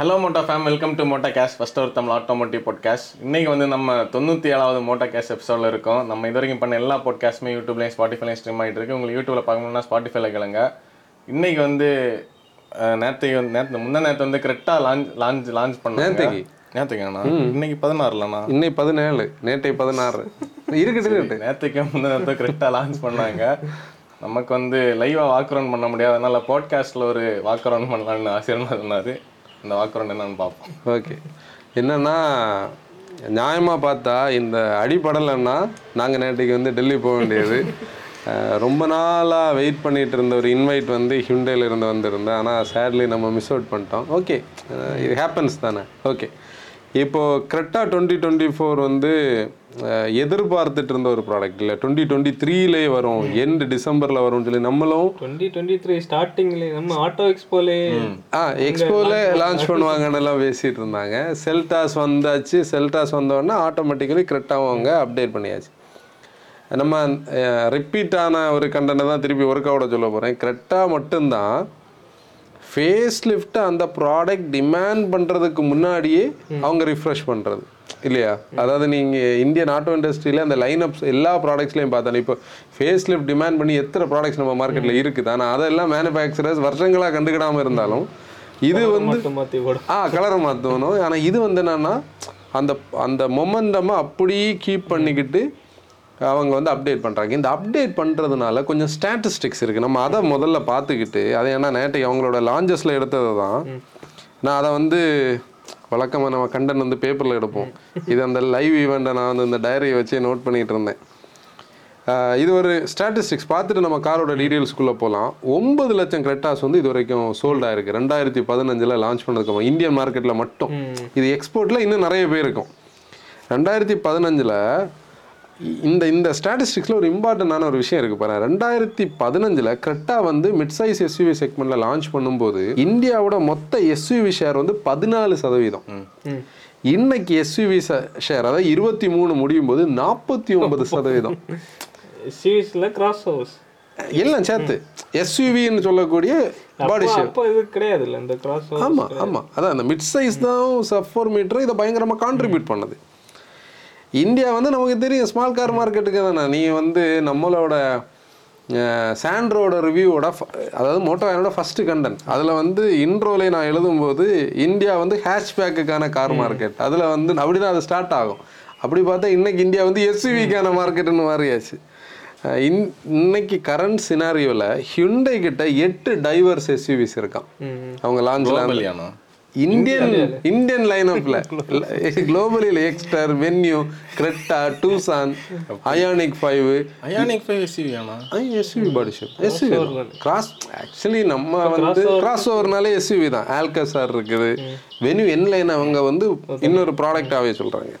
Hello Motta fam welcome to Motta cash first ஒரு தமிழ் automotive podcast இன்னைக்கு வந்து நம்ம தொண்ணூற்றி ஏழாவது மோட்டா கேஷ் எபிசோடில் இருக்கோம். நம்ம இது வரைக்கும் பண்ண எல்லா பாட்காஸ்ட்டுமே யூடியூப்லேயும் ஸ்பாட்டிஃபைலையும் ஸ்ட்ரீம் ஆகிட்டு இருக்கு. உங்களுக்கு யூடியூப்ல பார்க்கணும்னா ஸ்பாட்டிஃபைல கேளுங்க. இன்னைக்கு வந்து வந்து நேற்று முந்தா நேற்று வந்து கரெக்டாக லான்ச் லான்ச் லான்ச் பண்ணாங்க. நேத்தைக்கு? நேற்றுக்காண்ணா இன்னைக்கு பதினாறுலண்ணா இன்னை பதினேழு. நேற்றை பதினாறு. இருக்கட்டும் நேற்றுக்கு முந்தின நேரத்தை கரெக்டாக லான்ச் பண்ணாங்க. நமக்கு வந்து லைவாக வாக் அரவுண்ட் பண்ண முடியாது. அதனால பாட்காஸ்ட்டில் ஒரு வாக் அரவுண்ட் பண்ணலான்னு ஆசிரியர் சொன்னார். இந்த வாக் அரவுண்ட் என்னன்னு பார்ப்போம். ஓகே என்னன்னா நியாயமாக பார்த்தா இந்த அடிப்படலைன்னா நாங்கள் நேற்றுக்கு வந்து டெல்லி போக வேண்டியது. ரொம்ப நாளாக வெயிட் பண்ணிட்டு இருந்த ஒரு இன்வைட் வந்து ஹிண்டேல இருந்து வந்திருந்தேன். ஆனால் சேட்லி நம்ம மிஸ் அவுட் பண்ணிட்டோம். ஓகே இது ஹேப்பன்ஸ் தானே. ஓகே இப்போது கரெக்டாக டுவெண்ட்டி டுவெண்ட்டி ஃபோர் வந்து எதிர்பார்த்துட்டு இருந்த ஒரு ப்ராடக்ட் இல்லை. டுவெண்ட்டி டுவெண்ட்டி த்ரீலே வரும். எண்டு டிசம்பரில் வரும்னு சொல்லி நம்மளும் டுவெண்ட்டி டுவெண்ட்டி த்ரீ ஸ்டார்டிங்ல நம்ம ஆட்டோ எக்ஸ்போலே ஆ எக்ஸ்போல லான்ச் பண்ணுவாங்கன்னு எல்லாம் பேசிட்டு இருந்தாங்க செல்டாஸ் வந்தாச்சு. செல்டாஸ் வந்தோடனே ஆட்டோமேட்டிக்கலி கரெக்டாகவும் அவங்க அப்டேட் பண்ணியாச்சு. நம்ம ரிப்பீட்டான ஒரு கண்டனை தான் திருப்பி ஒர்க் அவுட சொல்ல போகிறேன் கரெக்டாக மட்டும்தான் ஃபேஸ் லிஃப்ட்டை அந்த ப்ராடக்ட் டிமாண்ட் பண்ணுறதுக்கு முன்னாடியே அவங்க ரிஃப்ரெஷ் பண்ணுறது இல்லையா? அதாவது நீங்கள் இந்தியன் ஆட்டோ இண்டஸ்ட்ரியில் அந்த லைனப்ஸ் எல்லா ப்ராடக்ட்ஸ்லையும் பார்த்தாலும் இப்போ ஃபேஸ் லிஃப்ட் டிமாண்ட் பண்ணி எத்தனை ப்ராடக்ட்ஸ் நம்ம மார்க்கெட்டில் இருக்குது? ஆனால் அதெல்லாம் மேனுஃபேக்சரர்ஸ் வருஷங்களாக கண்டுக்கிடாமல் இருந்தாலும் இது வந்து ஆ கலரை மாற்றணும் ஆனால் இது வந்து என்னன்னா அந்த அந்த மொமெண்டமை அப்படியே கீப் பண்ணிக்கிட்டு அவங்க வந்து அப்டேட் பண்ணுறாங்க இந்த அப்டேட் பண்ணுறதுனால கொஞ்சம் ஸ்டாட்டிஸ்டிக்ஸ் இருக்குது நம்ம அதை முதல்ல பார்த்துக்கிட்டு அதை ஏன்னா நேற்றைக்கு அவங்களோட லாஞ்சஸில் எடுத்தது தான். நான் அதை வந்து வழக்கமாக நம்ம கண்டன் வந்து பேப்பரில் எடுப்போம். இது அந்த லைவ் ஈவெண்ட்டை நான் வந்து இந்த டைரியை வச்சு நோட் பண்ணிகிட்டு இருந்தேன். இது ஒரு ஸ்டாட்டிஸ்டிக்ஸ் பார்த்துட்டு நம்ம காரோட டீடைல்ஸ்குள்ளே போகலாம் ஒன்பது லட்சம் கிரெட்டாஸ் வந்து இது வரைக்கும் சோல்ட் ஆயிருக்கு. ரெண்டாயிரத்தி பதினஞ்சில் லான்ச் பண்ணதுக்கு இந்தியன் மார்க்கெட்டில் மட்டும். இது எக்ஸ்போர்ட்டில் இன்னும் நிறைய பேர் இருக்கும். ரெண்டாயிரத்தி பதினஞ்சில் இந்த இந்த ஸ்டாட்டிஸ்டிக்ஸில் ஒரு இம்பார்ட்டண்டான ஒரு விஷயம் இருக்குது பாருங்க. ரெண்டாயிரத்தி பதினஞ்சில் கிரெட்டா வந்து மிட் சைஸ் எஸ்யூவி செக்மெண்ட்டில் லான்ச் பண்ணும்போது இந்தியாவோட மொத்த எஸ்யூவி ஷேர் வந்து பதினாலு சதவீதம். இன்னைக்கு எஸ்யூவி ஷேர் அதாவது இருபத்தி மூணு முடியும் போது நாற்பத்தி ஒன்பது சதவீதம். கிராஸ் ஹவுஸ் எல்லாம் சேர்த்து. எஸ்யூவின்னு சொல்லக்கூடிய பாடி ஷேப் இது கிடையாது இல்ல இந்த கிராஸ் ஹவுஸ் ஆமா ஆமா. அதான் அந்த மிட் சைஸ் தான் சப் ஃபோர் மீட்டர் இதை பயங்கரமா கான்ட்ரிபியூட் பண்ணுது. இந்தியா வந்து நமக்கு தெரியும் ஸ்மால் கார் மார்க்கெட்டுக்கு தானே. நீ வந்து நம்மளோட சாண்ட்ரோட ரிவ்யூவோட அதாவது மோட்டோவோட ஃபர்ஸ்ட் கண்டன் அதில் வந்து இன்ட்ரோலே நான் எழுதும்போது இந்தியா வந்து ஹேஷ்பேக்குக்கான கார் மார்க்கெட் அதில் வந்து அப்படிதான் அது ஸ்டார்ட் ஆகும். அப்படி பார்த்தா இன்னைக்கு இந்தியா வந்து எஸ்யூவிக்கான மார்க்கெட்டுன்னு மாறியாச்சு. இன் இன்னைக்கு கரண்ட் சினாரியோவில் ஹியுண்டை கிட்ட எட்டு டைவர்ஸ் எஸ்யூவிஸ் இருக்கான். அவங்க லான்ச்ல இந்தியன் இந்தியன் லைனப்ல குளோபலியில் Exter Venue Creta Tucson Ioniq five Ioniq five எஸ்யூவியாண்ணா SUV body shape SUV cross actually நம்ம வந்து கிராஸ் ஓவர்னாலே எஸ்யூவி தான். ஆல்கசார் இருக்குது. வென்யூ என் லைன் அவங்க வந்து இன்னொரு ப்ராடக்டாகவே சொல்கிறாங்க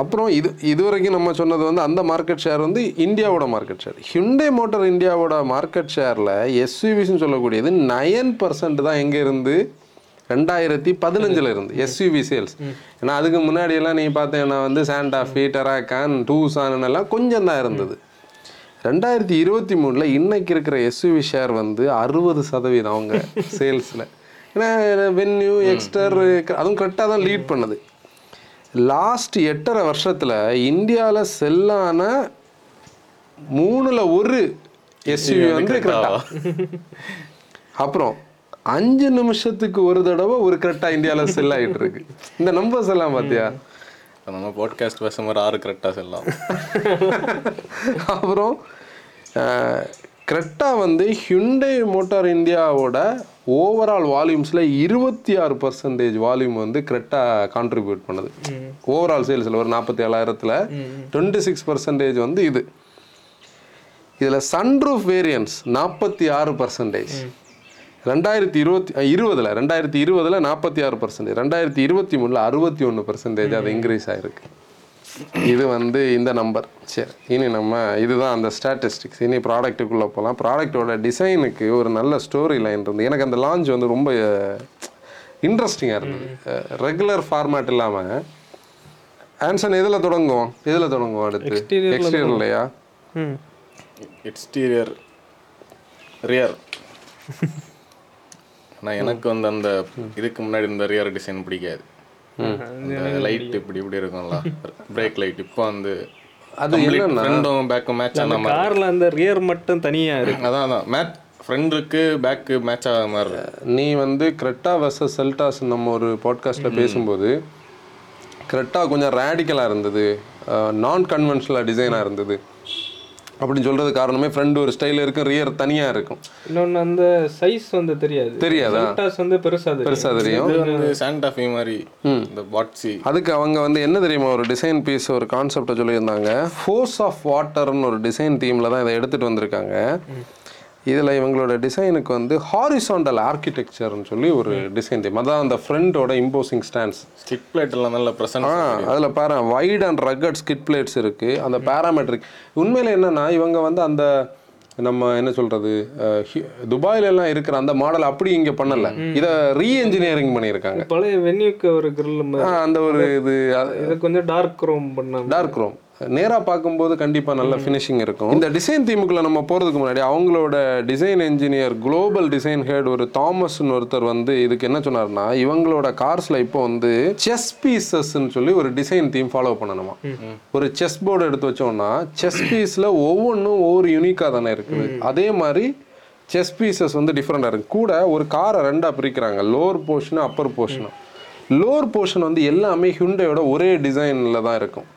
அப்புறம் இது இது வரைக்கும் நம்ம சொன்னது வந்து அந்த மார்க்கெட் ஷேர் வந்து இந்தியாவோட மார்க்கெட் ஷேர் ஹிண்டே மோட்டார் இந்தியாவோட மார்க்கெட் ஷேரில் எஸ்யூவிஸ்னு சொல்லக்கூடியது நயன் பர்சன்ட் தான் எங்கே இருந்து ரெண்டாயிரத்தி பதினஞ்சுல இருந்து எஸ்யூவி சேல்ஸ் ஏன்னா அதுக்கு முன்னாடி எல்லாம் நீ பார்த்தேன்னா வந்து சாண்டாஃபி டெராகான் டூசான் எல்லாம் கொஞ்சம் தான் இருந்தது. ரெண்டாயிரத்தி இருபத்தி மூணில் இன்னைக்கு இருக்கிற எஸ்யூவி ஷேர் வந்து அறுபது சதவீதம் அவங்க சேல்ஸில் ஏன்னா வென்யூ எக்ஸ்டர் அதுவும் கரெக்டாக தான் லீட் பண்ணுது. லாஸ்ட் எட்டரை வருஷத்தில் இந்தியாவில் செல்லான மூணுல ஒரு எஸ்யூவி வந்து கரெக்டா அப்புறம் அஞ்சு நிமிஷத்துக்கு ஒரு தடவை ஒரு கரெக்டா இந்தியாவில் செல் ஆயிட்டு இருக்கு இந்த நம்பர்ஸ் எல்லாம் பார்த்தியா நம்ம பாட்காஸ்ட் பேசும்போது ஆறு கரெக்டாக செல்லாம் அப்புறம் கரெக்டா வந்து ஹியுண்டை மோட்டார் இந்தியாவோட ஓவரால் வால்யூம்ஸில் இருபத்தி ஆறு பர்சன்டேஜ் வால்யூம் வந்து கரெக்டாக கான்ட்ரிபியூட் பண்ணுது. ஓவரால் சேல்ஸில் ஒரு நாற்பத்தி ஏழாயிரத்தில் டுவெண்ட்டி சிக்ஸ் பர்சன்டேஜ் வந்து இது. இதில் சன்ரூஃப் வேரியன்ஸ் நாற்பத்தி ஆறு பர்சன்டேஜ் ரெண்டாயிரத்தி இருபத்தி இருபதுல ரெண்டாயிரத்தி இருபதுல நாற்பத்தி ஆறு பர்சன்டேஜ் ரெண்டாயிரத்தி இருபத்தி மூணில் அறுபத்தி ஒன்று பர்சன்டேஜ் அது இன்க்ரீஸ் ஆயிருக்கு. இது வந்து இந்த நம்பர் சரி இனி நம்ம இதுதான் அந்த ஸ்டாட்டிஸ்டிக்ஸ் இனி ப்ராடக்ட்டுக்குள்ளே போகலாம் ப்ராடக்ட்டோட டிசைனுக்கு ஒரு நல்ல ஸ்டோரி லைன் இருந்து எனக்கு அந்த லான்ச் வந்து ரொம்ப இன்ட்ரெஸ்டிங்காக இருந்தது. ரெகுலர் ஃபார்மேட் இல்லாமல் ஆன்சன் எதில் தொடங்குவோம்? எதில் தொடங்குவோம் அடுத்து? எக்ஸ்டீரியர்லையா ம். எக்ஸ்டீரியர் ரியர் ஆனால் எனக்கு வந்து அந்த இதுக்கு முன்னாடி இந்த ரியர் டிசைன் பிடிக்காது. லைட் இப்படி இப்படி இருக்கும்ல. பிரேக் லைட் இப்போ வந்து அது என்னன்னா ஃப்ரண்டும் பேக்கும் மேட்ச் ஆன மாதிரி. கார்ல அந்த ரியர் மட்டும் தனியா இருக்கு. அதான் அதான். மேட் ஃப்ரண்ட்டுக்கு பேக்கு மேட்ச் ஆகாத மாதிரி இருக்கு. நீ வந்து கிரெட்டா வர்சஸ் செல்டாஸ் நம்ம ஒரு பாட்காஸ்ட்டில் பேசும்போது கிரெட்டா கொஞ்சம் ரேடிக்கலாக இருந்தது. நான் கன்வென்ஷனலாக டிசைனாக இருந்தது. அப்படின்னு சொல்கிறது காரணமே ஃப்ரண்ட் ஒரு ஸ்டைல் இருக்கும் ரியர் தனியாக இருக்கும். இன்னொன்னு அந்த சைஸ் வந்து தெரியாது. தெரியாதா? வந்து பெருசா பெருசாக தெரியும். இது வந்து சாண்டாஃபி மாதிரி இந்த பாட்ஸி அதுக்கு அவங்க வந்து என்ன தெரியுமா ஒரு டிசைன் பீஸ் ஒரு கான்செப்டை சொல்லியிருந்தாங்க? ஃபோர்ஸ் ஆஃப் வாட்டர்னு ஒரு டிசைன் தீமில் தான் இதை எடுத்துகிட்டு வந்திருக்காங்க. இதில் இவங்களோட டிசைனுக்கு வந்து ஹாரிசாண்டல் ஆர்கிடெக்சர்னு சொல்லி ஒரு டிசைன் தீம் அதான் அந்த ஃப்ரண்டோட இம்போசிங் ஸ்டாண்ட்ஸ் ஸ்டிக் பிளேட் எல்லாம் நல்ல ப்ரெசன்ட் ஆ அதில் பாரு wide and rugged skid plates இருக்குது அந்த பேராமெட்ரிக் உண்மையில் என்னன்னா இவங்க வந்து அந்த நம்ம என்ன சொல்கிறது துபாயில எல்லாம் இருக்கிற அந்த மாடல் அப்படி இங்கே பண்ணலை. இதை ரீஎன்ஜினியரிங் பண்ணியிருக்காங்க. பழைய வென்யூக்கு ஒரு கிரில் அந்த ஒரு இது இதை கொஞ்சம் டார்க் ரோம் பண்ணாங்க டார்க் ரோம் நேராக பார்க்கும்போது கண்டிப்பாக நல்ல ஃபினிஷிங் இருக்கும். இந்த டிசைன் தீமுக்குள்ள நம்ம போகிறதுக்கு முன்னாடி அவங்களோட design engineer global design head ஒரு தாமஸ்னு ஒருத்தர் வந்து இதுக்கு என்ன சொன்னார்னா இவங்களோட கார்ஸில் இப்போ வந்து செஸ் பீசஸ்ன்னு சொல்லி ஒரு டிசைன் தீம் ஃபாலோ பண்ணணுமா? ஒரு செஸ் போர்டு எடுத்து வச்சோம்னா செஸ் பீஸில் ஒவ்வொன்றும் ஒவ்வொரு யூனிக்காக தானே இருக்குது. அதே மாதிரி செஸ் பீசஸ் வந்து டிஃப்ரெண்டாக இருக்கு. கூட ஒரு காரை ரெண்டாக பிரிக்கிறாங்க. லோவர் போர்ஷனும் அப்பர் போர்ஷனும் லோவர் போர்ஷன் வந்து எல்லாமே ஹுண்டையோட ஒரே டிசைனில் தான் இருக்கும்.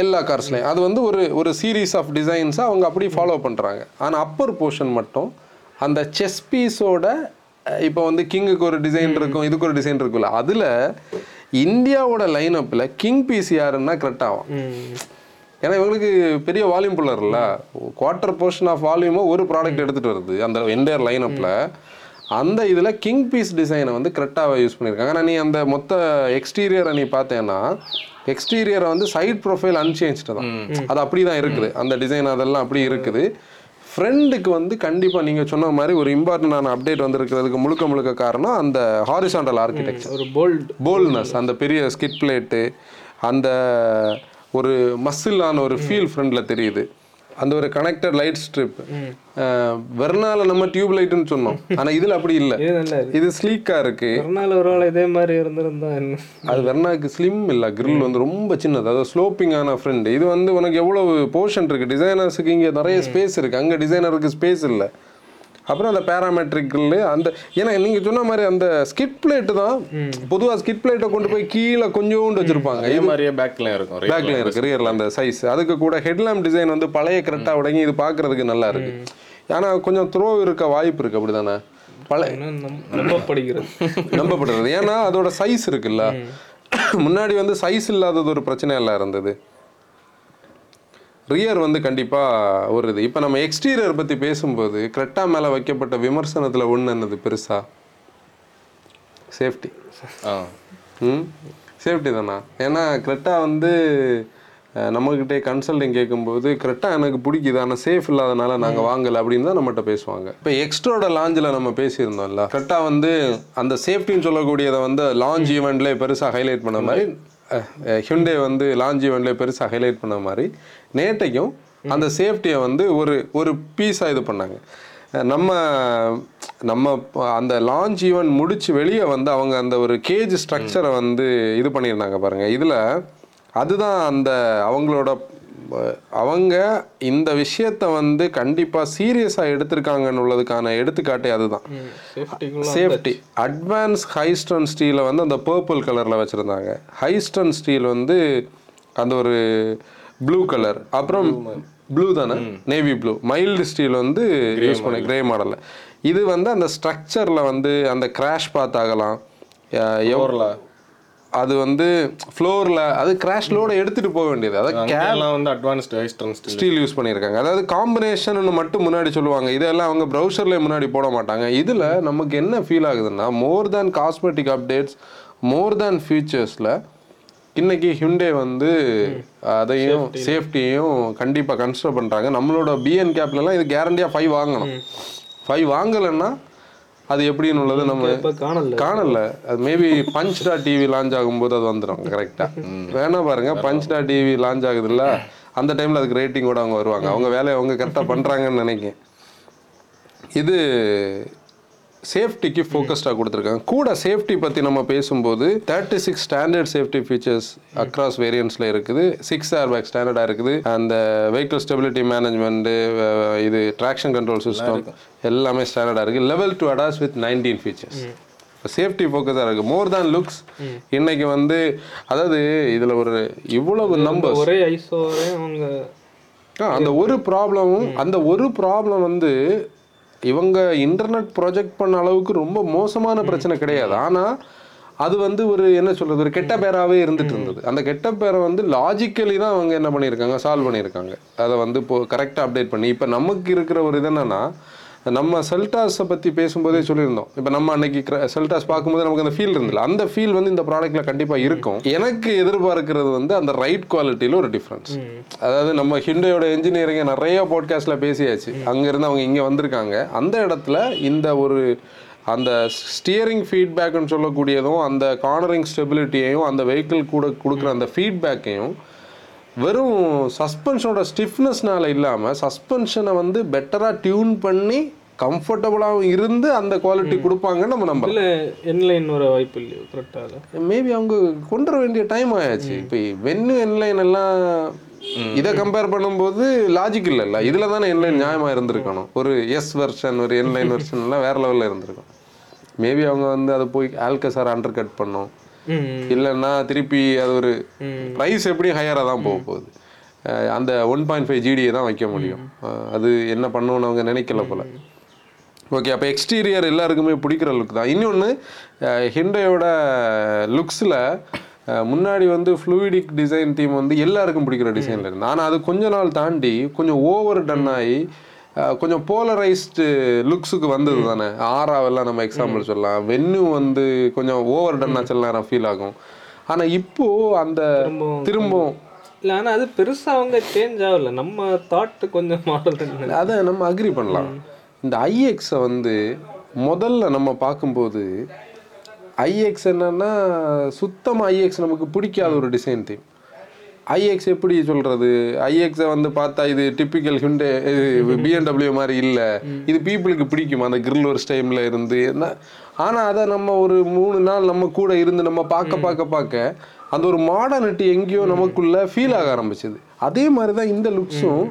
எல்லா கார்ஸ்லையும் அது வந்து ஒரு ஒரு சீரீஸ் ஆஃப் டிசைன்ஸை அவங்க அப்படி ஃபாலோ பண்ணுறாங்க ஆனால் அப்பர் போர்ஷன் மட்டும் அந்த செஸ் பீஸோட இப்போ வந்து கிங்குக்கு ஒரு டிசைன் இருக்கும் இதுக்கு ஒரு டிசைன் இருக்குல்ல அதில் இந்தியாவோட லைனப்பில் கிங் பீஸ் யாருன்னா கரெக்ட் ஆகும். ஏன்னா இவங்களுக்கு பெரிய வால்யூம் புல்லர்ல குவார்ட்டர் போர்ஷன் ஆஃப் வால்யூமை ஒரு ப்ராடக்ட் எடுத்துகிட்டு வருது. அந்த என்டையர் லைனப்பில் அந்த இதில் கிங் பீஸ் டிசைனை வந்து கரெக்டாக யூஸ் பண்ணியிருக்காங்க ஆனால் நீ அந்த மொத்த எக்ஸ்டீரியரை நீ பார்த்தேன்னா எக்ஸ்டீரியரை வந்து சைட் ப்ரொஃபைல் அன்சேஞ்ச்டு தான். அது அப்படி தான் இருக்குது அந்த டிசைன் அதெல்லாம் அப்படி இருக்குது. ஃப்ரெண்டுக்கு வந்து கண்டிப்பாக நீங்கள் சொன்ன மாதிரி ஒரு இம்பார்ட்டண்டான அப்டேட் வந்திருக்கிறதுக்கு முழுக்க முழுக்க காரணம் அந்த ஹாரிசாண்டல் ஆர்கிடெக்சர் ஒரு போல்ட் போல்ட்னஸ் அந்த பெரிய ஸ்கிட் பிளேட்டு அந்த ஒரு மசிலான ஒரு ஃபீல் ஃப்ரண்டில் தெரியுது. அந்த ஒரு கனெக்டட் லைட் ஸ்ட்ரிப் வெர்னால நம்ம டியூப் லைட்னு சொன்னோம். ஆனால் இதில் அப்படி இல்லை. இது நல்லா இருக்கு. இருக்கு. ஒரு இதே மாதிரி இருந்திருந்தா அது வெர்னாக்கு ஸ்லிம் இல்லை grill வந்து ரொம்ப சின்னது. அதாவது ஸ்லோப்பிங்கான ஃப்ரெண்ட் இது வந்து உனக்கு எவ்வளவு போர்ஷன் இருக்கு? டிசைனர்ஸுக்கு இங்கே நிறைய ஸ்பேஸ் இருக்கு. அங்கே டிசைனருக்கு ஸ்பேஸ் இல்லை. அப்புறம் அந்த பேராமெட்ரிக் grill அந்த ஏன்னா நீங்கள் சொன்ன மாதிரி அந்த ஸ்கிட் பிளேட்டு தான் பொதுவாக ஸ்கிட் பிளேட்டை கொண்டு போய் கீழே கொஞ்சோண்டு வச்சிருப்பாங்க. அதே மாதிரியே பேக்ல இருக்கும். பேக்ல இருக்கு ரியர்ல அந்த சைஸ் அதுக்கு கூட ஹெட்லாம்ப் டிசைன் வந்து பழைய கரெக்டாக உடங்கி இது பார்க்கிறதுக்கு நல்லா இருக்கு. ஆனா கொஞ்சம் த்ரோ இருக்க வாய்ப்பு இருக்கு அப்படிதானே? பழைய இன்னும் நம்- நம்பப்படுகிறது. நம்பப்படுறது ஏன்னா அதோட சைஸ் இருக்குல்ல. முன்னாடி வந்து சைஸ் இல்லாதது ஒரு பிரச்சனையெல்லாம் இருந்தது. ரியர் வந்து கண்டிப்பா ஒரு இது இப்போ நம்ம எக்ஸ்டீரியர் பத்தி பேசும்போது கிரெட்டா மேல வைக்கப்பட்ட விமர்சனத்துல ஒண்ணு என்னது பெருசா? சேஃப்டி ஆ. ம்? சேஃப்டி தானா? ஏன்னா கிரெட்டா வந்து அஹ், நம்மகிட்டே கன்சல்டிங் கேட்கும்போது கிரெட்டா எனக்கு பிடிக்குது. ஆனால் சேஃப் இல்லாதனால நாங்கள் வாங்கலை அப்படின்னு தான் நம்மகிட்ட பேசுவாங்க. இப்போ எக்ஸ்ட்ரோட லாஞ்சில் நம்ம பேசியிருந்தோம்ல கிரெட்டா வந்து அந்த சேஃப்டின்னு சொல்லக்கூடியதை வந்து லாஞ்ச் ஈவெண்ட்லேயே பெருசாக ஹைலைட் பண்ண மாதிரி ஹிண்டே வந்து லாஞ்ச் ஈவெண்ட்லேயே பெருசாக ஹைலைட் பண்ண மாதிரி நேட்டைக்கும் அந்த சேஃப்டியை வந்து ஒரு ஒரு பீஸாக இது பண்ணாங்க. நம்ம நம்ம அந்த லான்ச் ஈவெண்ட் முடிச்சு வெளியே வந்து அவங்க அந்த ஒரு கேஜ் ஸ்ட்ரக்சரை வந்து இது பண்ணியிருந்தாங்க பாருங்கள் இதில் அதுதான் அந்த அவங்களோட அவங்க இந்த விஷயத்த வந்து கண்டிப்பாக சீரியஸாக எடுத்திருக்காங்கன்னு உள்ளதுக்கான எடுத்துக்காட்டே அதுதான். சேஃப்டி அட்வான்ஸ் ஹைஸ்டன் ஸ்டீலை வந்து அந்த பர்பிள் கலரில் வச்சுருந்தாங்க. ஹைஸ்டன் ஸ்டீல் வந்து அந்த ஒரு ப்ளூ கலர் அப்புறம் ப்ளூ தானே? நேவி ப்ளூ மைல்டு ஸ்டீல் வந்து யூஸ் பண்ண கிரே மாடலில் இது வந்து அந்த ஸ்ட்ரக்சரில் வந்து அந்த கிராஷ் பார்த்தாகலாம் அஹ் எவ்- ஃப்ளோர்ல அது வந்து ஃப்ளோரில் அது கிராஷ் லோட எடுத்துகிட்டு போக வேண்டியது. அதாவது எல்லாம் வந்து அட்வான்ஸ்டு ஸ்டில் யூஸ் பண்ணியிருக்காங்க. அதாவது காம்பினேஷன் மட்டும் முன்னாடி சொல்லுவாங்க. இதெல்லாம் அவங்க ப்ரௌசர்லேயே முன்னாடி போட மாட்டாங்க. இதில் நமக்கு என்ன ஃபீல் ஆகுதுன்னா மோர் தேன் காஸ்மெட்டிக் அப்டேட்ஸ் மோர் தேன் ஃபியூச்சர்ஸில் இன்னைக்கு ஹிண்டே வந்து அதையும் சேஃப்டியையும் கண்டிப்பாக கன்சிடர் பண்ணுறாங்க நம்மளோட பிஎன் கேப்லலாம் இது கேரண்டியாக ஃபைவ் வாங்கணும். ஃபைவ் வாங்கலைன்னா அது எப்படின்னு உள்ளது நம்ம காணல. காணல. அது மேபி பஞ்ச் டா டிவி லான்ச் ஆகும்போது அது வந்துடும் கரெக்டா வேணா பாருங்க பஞ்ச் டா டிவி லான்ச் ஆகுதுல்ல அந்த டைம்ல அதுக்கு ரேட்டிங்கோட அவங்க வருவாங்க. அவங்க வேலையை அவங்க கரெக்டாக பண்றாங்கன்னு நினைக்கிறேன். இது சேஃப்டிக்கு ஃபோக்கஸ்டாக கொடுத்துருக்காங்க. கூட சேஃப்டி பற்றி நம்ம பேசும்போது thirty six standard safety features across வேரியன்ஸில் இருக்குது. சிக்ஸ் ஏர் பேக் ஸ்டாண்டர்டாக இருக்குது. அந்த வெஹிக்கிள் ஸ்டெபிலிட்டி மேனேஜ்மெண்ட்டு இது ட்ராக்ஷன் கண்ட்ரோல் சிஸ்டம் எல்லாமே ஸ்டாண்டர்டாக இருக்குது level two ADAS with nineteen features safety ஃபோக்கஸாக இருக்குது மோர் தேன் லுக்ஸ் இன்னைக்கு வந்து அதாவது இதில் ஒரு இவ்வளவு நம்பர்ஸ் ஒரே ஆ, அந்த ஒரு ப்ராப்ளமும் அந்த ஒரு ப்ராப்ளம் வந்து இவங்க இன்டர்நெட் ப்ரொஜெக்ட் பண்ண அளவுக்கு ரொம்ப மோசமான பிரச்சனை கிடையாது. ஆனால் அது வந்து ஒரு என்ன சொல்றது ஒரு கெட்ட பேராகவே இருந்துட்டு இருந்தது. அந்த கெட்ட பேரை வந்து லாஜிக்கலி தான் அவங்க என்ன பண்ணியிருக்காங்க சால்வ் பண்ணியிருக்காங்க. அதை வந்து இப்போ கரெக்டாக அப்டேட் பண்ணி இப்போ நமக்கு இருக்கிற ஒரு இது என்னன்னா நம்ம செல்டாஸை பற்றி பேசும்போதே சொல்லியிருந்தோம். இப்போ நம்ம அன்னைக்கு செல்டாஸ் பார்க்கும்போது நமக்கு அந்த ஃபீல் இருந்தல அந்த ஃபீல் வந்து இந்த ப்ராடக்ட்ல கண்டிப்பாக இருக்கும். எனக்கு எதிர்பார்க்கிறது வந்து அந்த ரைட் குவாலிட்டியில் ஒரு டிஃப்ரென்ஸ் அதாவது நம்ம ஹிண்டையோட இன்ஜினியரிங்கை நிறைய பாட்காஸ்ட்ல பேசியாச்சு. அங்கேருந்து அவங்க இங்கே வந்திருக்காங்க. அந்த இடத்துல இந்த ஒரு அந்த ஸ்டியரிங் ஃபீட்பேக்னு சொல்லக்கூடியதும் அந்த கார்னரிங் ஸ்டெபிலிட்டியையும் அந்த வெஹிக்கிள் கூட கொடுக்குற அந்த ஃபீட்பேக்கையும் வெறும் சஸ்பென்ஷனோட ஸ்டிஃப்னஸ்னால இல்லாமல் சஸ்பென்ஷனை வந்து பெட்டராக டியூன் பண்ணி கம்ஃபர்டபுளாகவும் இருந்து அந்த குவாலிட்டி கொடுப்பாங்கன்னு நம்ம நம்பலாம் இல்ல என்லைன் வர வாய்ப்பு இல்லையோ கரெக்டாக மேபி அவங்க கொண்டு வர வேண்டிய டைம் ஆயாச்சு. இப்போ வென்னு என்லைன் எல்லாம் இதை கம்பேர் பண்ணும்போது லாஜிக் இல்லைல்ல இதில் தானே என்லைன் நியாயமாக இருந்திருக்கணும். ஒரு எஸ் வெர்ஷன் ஒரு என்லைன் வெர்ஷன் எல்லாம் வேற லெவலில் இருந்திருக்கும் மேபி அவங்க வந்து அதை போய் ஆல்கசார் அண்டர் கட் பண்ணோம். இல்லைன்னா திருப்பி அது ஒரு ப்ரைஸ் எப்படியும் ஹையராக தான் போக போகுது. அந்த ஒன் பாயிண்ட் ஃபைவ் ஜிடியை தான் வைக்க முடியும். அது என்ன பண்ணணும்னு அவங்க நினைக்கல போல. ஓகே அப்போ எக்ஸ்டீரியர் எல்லாருக்குமே பிடிக்கிற லுக் தான். இன்னொன்று ஹிண்டையோட லுக்ஸில் முன்னாடி வந்து ஃப்ளூயிடிக் டிசைன் டீம் வந்து எல்லாருக்கும் பிடிக்கிற டிசைனில் இருந்து. ஆனால் அது கொஞ்ச நாள் தாண்டி கொஞ்சம் ஓவர் டன் ஆகி கொஞ்சம் போலரைஸ்டு லுக்ஸுக்கு வந்தது தானே. ஆறாவெல்லாம் நம்ம எக்ஸாம்பிள் சொல்லலாம். வென்னு வந்து கொஞ்சம் ஓவர் டன்னா சில நேரம் ஃபீல் ஆகும். ஆனால் இப்போ அந்த திரும்பவும் இல்ல ஆனா அது பெருசா அவங்க சேஞ்ச் ஆகல. நம்ம தாட் கொஞ்சம் மாடல் அதை நம்ம அக்ரி பண்ணலாம். இந்த ஐஎக்ஸை வந்து முதல்ல நம்ம பார்க்கும்போது ஐஎக்ஸ் என்னன்னா சுத்தமாக ஐஎக்ஸ் நமக்கு பிடிக்காத ஒரு டிசைன் தீம் ஐஎக்ஸ் எப்படி சொல்றது? ஐஎக்ஸை வந்து பார்த்தா இது டிப்பிக்கல் ஹிண்டே இது பிஎன்டபிள்யூ மாதிரி இல்லை. இது பீப்புளுக்கு பிடிக்கும்? அந்த grill ஒரு ஸ்டைமில் இருந்து ஆனால் அதை நம்ம ஒரு மூணு நாள் நம்ம கூட இருந்து நம்ம பார்க்க பார்க்க பார்க்க அந்த ஒரு மாடர்னிட்டி எங்கேயோ நமக்குள்ள ஃபீல் ஆக ஆரம்பிச்சது. அதே மாதிரி தான் இந்த லுக்ஸும்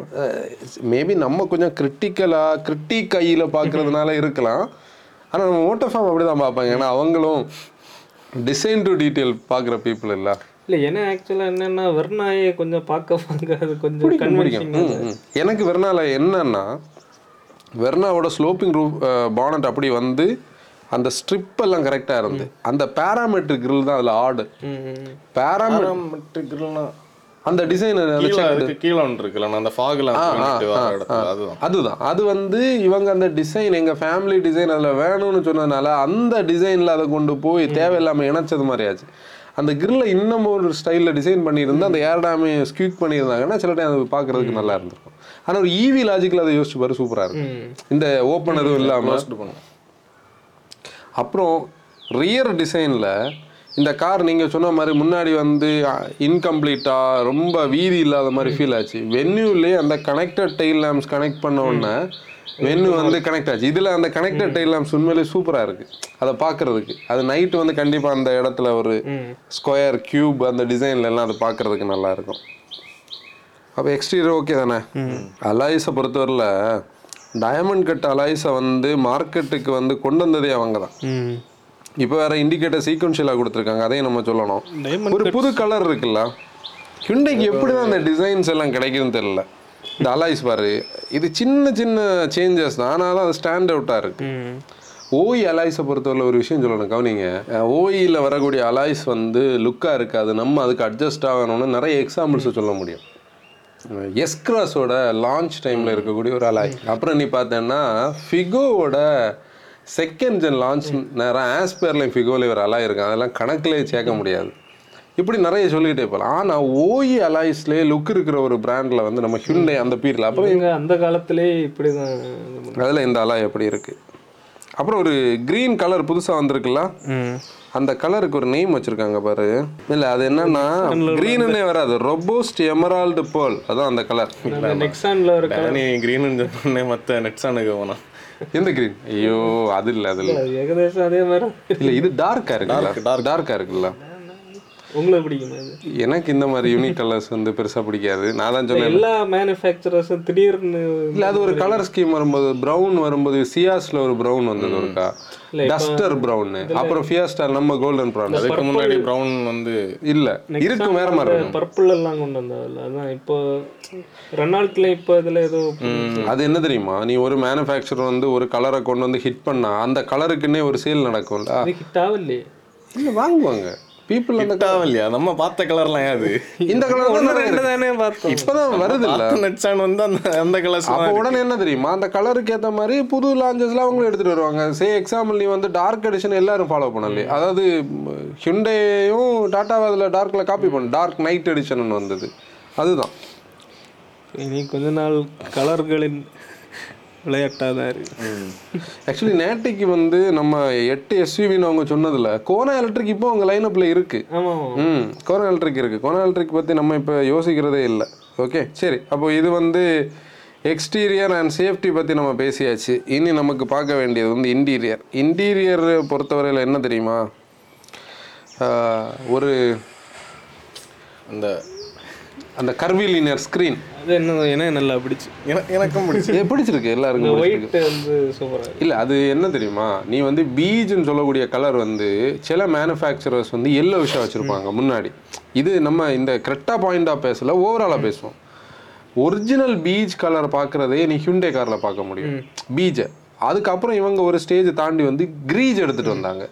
மேபி நம்ம கொஞ்சம் கிரிட்டிக்கலாக கிரிட்டிக் கையில் பார்க்கறதுனால இருக்கலாம். ஆனால் நம்ம மோட்டோ ஃபார்ம் அப்படி தான் பார்ப்பாங்க. ஏன்னா அவங்களும் டிசைன் டு டீட்டெயில் பார்க்குற பீப்புள் இல்லை. இல்ல ஏன்னா ஆக்சுவலா என்னன்னா வெர்னாயே கொஞ்சம் பார்க்க பார்க்க அது கொஞ்சம் ம். எனக்கு வெர்னால என்னன்னா வெர்னாவோட ஸ்லோப்பிங் ரூப் பானட் அப்படி வந்து அந்த ஸ்ட்ரிப் எல்லாம் கரெக்டாக இருந்து அந்த பேராமெட்ரிக் grill தான் அதில் ஆடு. பேராமெட்ரிக் அந்த டிசைன் கீழே ஒன்று இருக்குல்ல அந்த ஃபாகில் அதுதான். அதுதான். அது வந்து இவங்க அந்த டிசைன் எங்க ஃபேமிலி டிசைன் அதுல வேணும்னு சொன்னதுனால அந்த டிசைன்ல அதை கொண்டு போய் தேவையில்லாம இணைச்சது மாதிரி ஆச்சு. அந்த கிரில்ல இன்னும் ஒரு ஸ்டைலில் டிசைன் பண்ணியிருந்து அந்த ஏர்டாமே ஸ்கியூக் பண்ணியிருந்தாங்கன்னா சில டைம் அது பார்க்கறதுக்கு நல்லா இருந்திருக்கும். ஆனா ஒரு ஈவி லாஜிக்கில் அதை யோசிச்சு பாரு சூப்பரா இருக்கு. இந்த ஓப்பன் எதுவும் இல்லாம பண்ணும் அப்புறம் ரியர் டிசைனில் இந்த கார் நீங்கள் சொன்ன மாதிரி முன்னாடி வந்து இன்கம்ப்ளீட்டாக ரொம்ப வீதி இல்லாத மாதிரி ஃபீல் ஆச்சு. வென்யூலே அந்த கனெக்டட் டெயில் லேம்ப்ஸ் கனெக்ட் பண்ண உடனே வென்யூ வந்து கனெக்ட் ஆச்சு. இதில் அந்த கனெக்டட் டெயில் லேம்ப்ஸ் உண்மையிலே சூப்பராக இருக்குது அதை பார்க்குறதுக்கு. அது நைட்டு வந்து கண்டிப்பாக அந்த இடத்துல ஒரு ஸ்கொயர் கியூப் அந்த டிசைன்ல எல்லாம் அதை பார்க்குறதுக்கு நல்லா இருக்கும். அப்போ எக்ஸ்டீரியர் ஓகே தானே? அலாய்ஸை பொறுத்தவரையில் டயமண்ட் கட் அலாய்ஸை வந்து மார்க்கெட்டுக்கு வந்து கொண்டு வந்ததே அவங்க தான். இப்போ வேற இண்டிகேட்டர் சீக்வன்ஷியலாக கொடுத்துருக்காங்க. அதையும் நம்ம சொல்லணும். ஒரு புது கலர் இருக்குல்ல? ஹிண்டைக்கு எப்படி தான் அந்த டிசைன்ஸ் எல்லாம் கிடைக்குதுன்னு தெரியல. இந்த அலாய்ஸ் பாரு. இது சின்ன சின்ன சேஞ்சஸ் தான். ஆனாலும் அது ஸ்டாண்ட் அவுட்டாக இருக்கு. ஓய் அலாய்ஸை பொறுத்தவரை ஒரு விஷயம் சொல்லணும். கவனிங்க. ஓயில் வரக்கூடிய அலாய்ஸ் வந்து லுக்காக இருக்காது. நம்ம அதுக்கு அட்ஜஸ்ட் ஆகணும்னு நிறைய எக்ஸாம்பிள்ஸ் சொல்ல முடியும். எஸ்கிராஸோட லான்ச் டைமில் இருக்கக்கூடிய ஒரு அலாய் அப்புறம் நீ பார்த்தேன்னா ஃபிகோவோட செகண்ட் ஜென் லான்ச் நேரம் ஆஸ்பேர்லையும் ஃபிகோவில் ஒரு அலாய் இருக்கு அதெல்லாம் கணக்கிலே சேர்க்க முடியாது. இப்படி நிறைய சொல்லிக்கிட்டே போகலாம் ஆனால் ஓஇ அலாய்ஸ்லேயே லுக் இருக்கிற ஒரு பிராண்டில் வந்து நம்ம ஹிண்டை அந்த பீரில் அப்புறம் இவங்க அந்த காலத்திலே இப்படிதான் இது பண்ணாங்க. அதில் இந்த அலாய் எப்படி இருக்கு? அப்புறம் ஒரு க்ரீன் கலர் புதுசாக வந்திருக்குல்ல? அந்த கலருக்கு ஒரு நேம் வச்சிருக்காங்க பாரு. இல்ல அது என்னன்னா கிரீனுன்னே வராது. ரொபோஸ்ட் எமரால்டு பேர்ல் அதான் அந்த கலர் நெக்ஸான்ல இருக்க நீ க்ரீன் சொன்னே மற்ற நெட்ஸானுக்கு போனோம் எந்த கிரீன் ஐயோ அது இல்ல அது இல்ல. அது ஏகദേശம் அதே மாதிரி. இல்ல இது டார்க்கா இருக்குல்ல? டார்க்கா இருக்குல்ல? உங்களுக்கு பிடிக்குமா எனக்கு இந்த மாதிரி யூனிக் கலர்ஸ் வந்து பெருசா பிடிக்காது. நான் தான் சொன்னேன் எல்லா மேனுஃபேக்சரர்ஸும் திடீர்னு இல்ல அது ஒரு கலர் ஸ்கீம் வரும்போது பிரவுன் வரும்போது சியாஸ்ல ஒரு பிரவுன் வந்தது ஒருக்கா? டஸ்டர் பிரவுன் அப்புறம் ஃபியாஸ்டார் நம்ம கோல்டன் ப்ரான் அதுக்கு முன்னாடி ப்ரௌன் வந்து இல்ல இருக்கு வேற மாதிரி பர்பிள் எல்லாம் கொண்டு வந்தாங்கல்ல அதான் இப்போ ரெனால்ட்ல இப்போ இதுல ஏதோ அது என்ன தெரியுமா? நீ ஒரு மேனுஃபேக்சர் வந்து ஒரு கலரை கொண்டு வந்து ஹிட் பண்ணா அந்த கலருக்குன்னே ஒரு சேல் நடக்கும்ல. அது ஹிட் ஆகலையே. இல்ல வாங்குவாங்க. பீப்புள் அந்த இல்லையா நம்ம பார்த்த கலர்லாம் யாது இந்த கலர் தான் நிறைய ரெண்டு. தானே பார்த்தோம். இப்பதான் வருது இல்ல? நெட்ஸான் வந்து அந்த அந்த கலர்ஸ் அப்போ உடனே என்ன தெரியுமா? அந்த கலருக்கு ஏத்த மாதிரி புது லான்ச்சஸ்லாம் அவங்களும் எடுத்துட்டு வருவாங்க. சே எக்ஸாம்பிள் நீ வந்து டார்க் எடிஷன் எல்லாரும் ஃபாலோ பண்ணலையே அதாவது ஹிண்டேயும் டாட்டாவை அதில் டார்க்ல காப்பி பண்ணு. டார்க் நைட் எடிஷன் வந்தது. அதுதான். இனி கொஞ்ச நாள் கலர்களின் விளையாட்டாக தான் இருக்கு ஆக்சுவலி நேட்டிக்கு வந்து நம்ம எட்டு எஸ்யூவின்னு அவங்க சொன்னதுல கோனா எலக்ட்ரிக் இப்போ அவங்க லைனப்ல இருக்கு. ஆமா ஆமா. ம் கோனா எலக்ட்ரிக் இருக்கு. கோனா எலக்ட்ரிக் பத்தி நம்ம இப்போ யோசிக்கிறதே இல்லை. ஓகே சரி. அப்போ இது வந்து எக்ஸ்டீரியர் அண்ட் சேஃப்டி பற்றி நம்ம பேசியாச்சு. இனி நமக்கு பார்க்க வேண்டியது வந்து இன்டீரியர் இன்டீரியர் பொறுத்தவரையில் என்ன தெரியுமா? ஒரு அந்த அந்த கர்விலினியர் ஸ்க்ரீன் அது என்ன என்ன நல்லா பிடிச்சு. எனக்கு எனக்கும் பிடிச்சி. பிடிச்சிருக்கு எல்லாருக்கும் பிடிச்சிருக்கு. ஒயிட் வந்து சூப்பரா இல்லை அது என்ன தெரியுமா? நீ வந்து பீஜ்னு சொல்லக்கூடிய கலர் வந்து சில மேனுஃபேக்சரர்ஸ் வந்து எல்லோ விஷயம் வச்சுருப்பாங்க முன்னாடி. இது நம்ம இந்த கரெக்டாக பாயிண்டாக பேசல ஓவராலாக பேசுவோம். ஒரிஜினல் பீச் கலர் பார்க்குறதே நீ ஹியூண்டே காரில் பார்க்க முடியும். பீஜை. அதுக்கப்புறம் இவங்க ஒரு ஸ்டேஜ் தாண்டி வந்து க்ரீஜ் எடுத்துகிட்டு வந்தாங்க.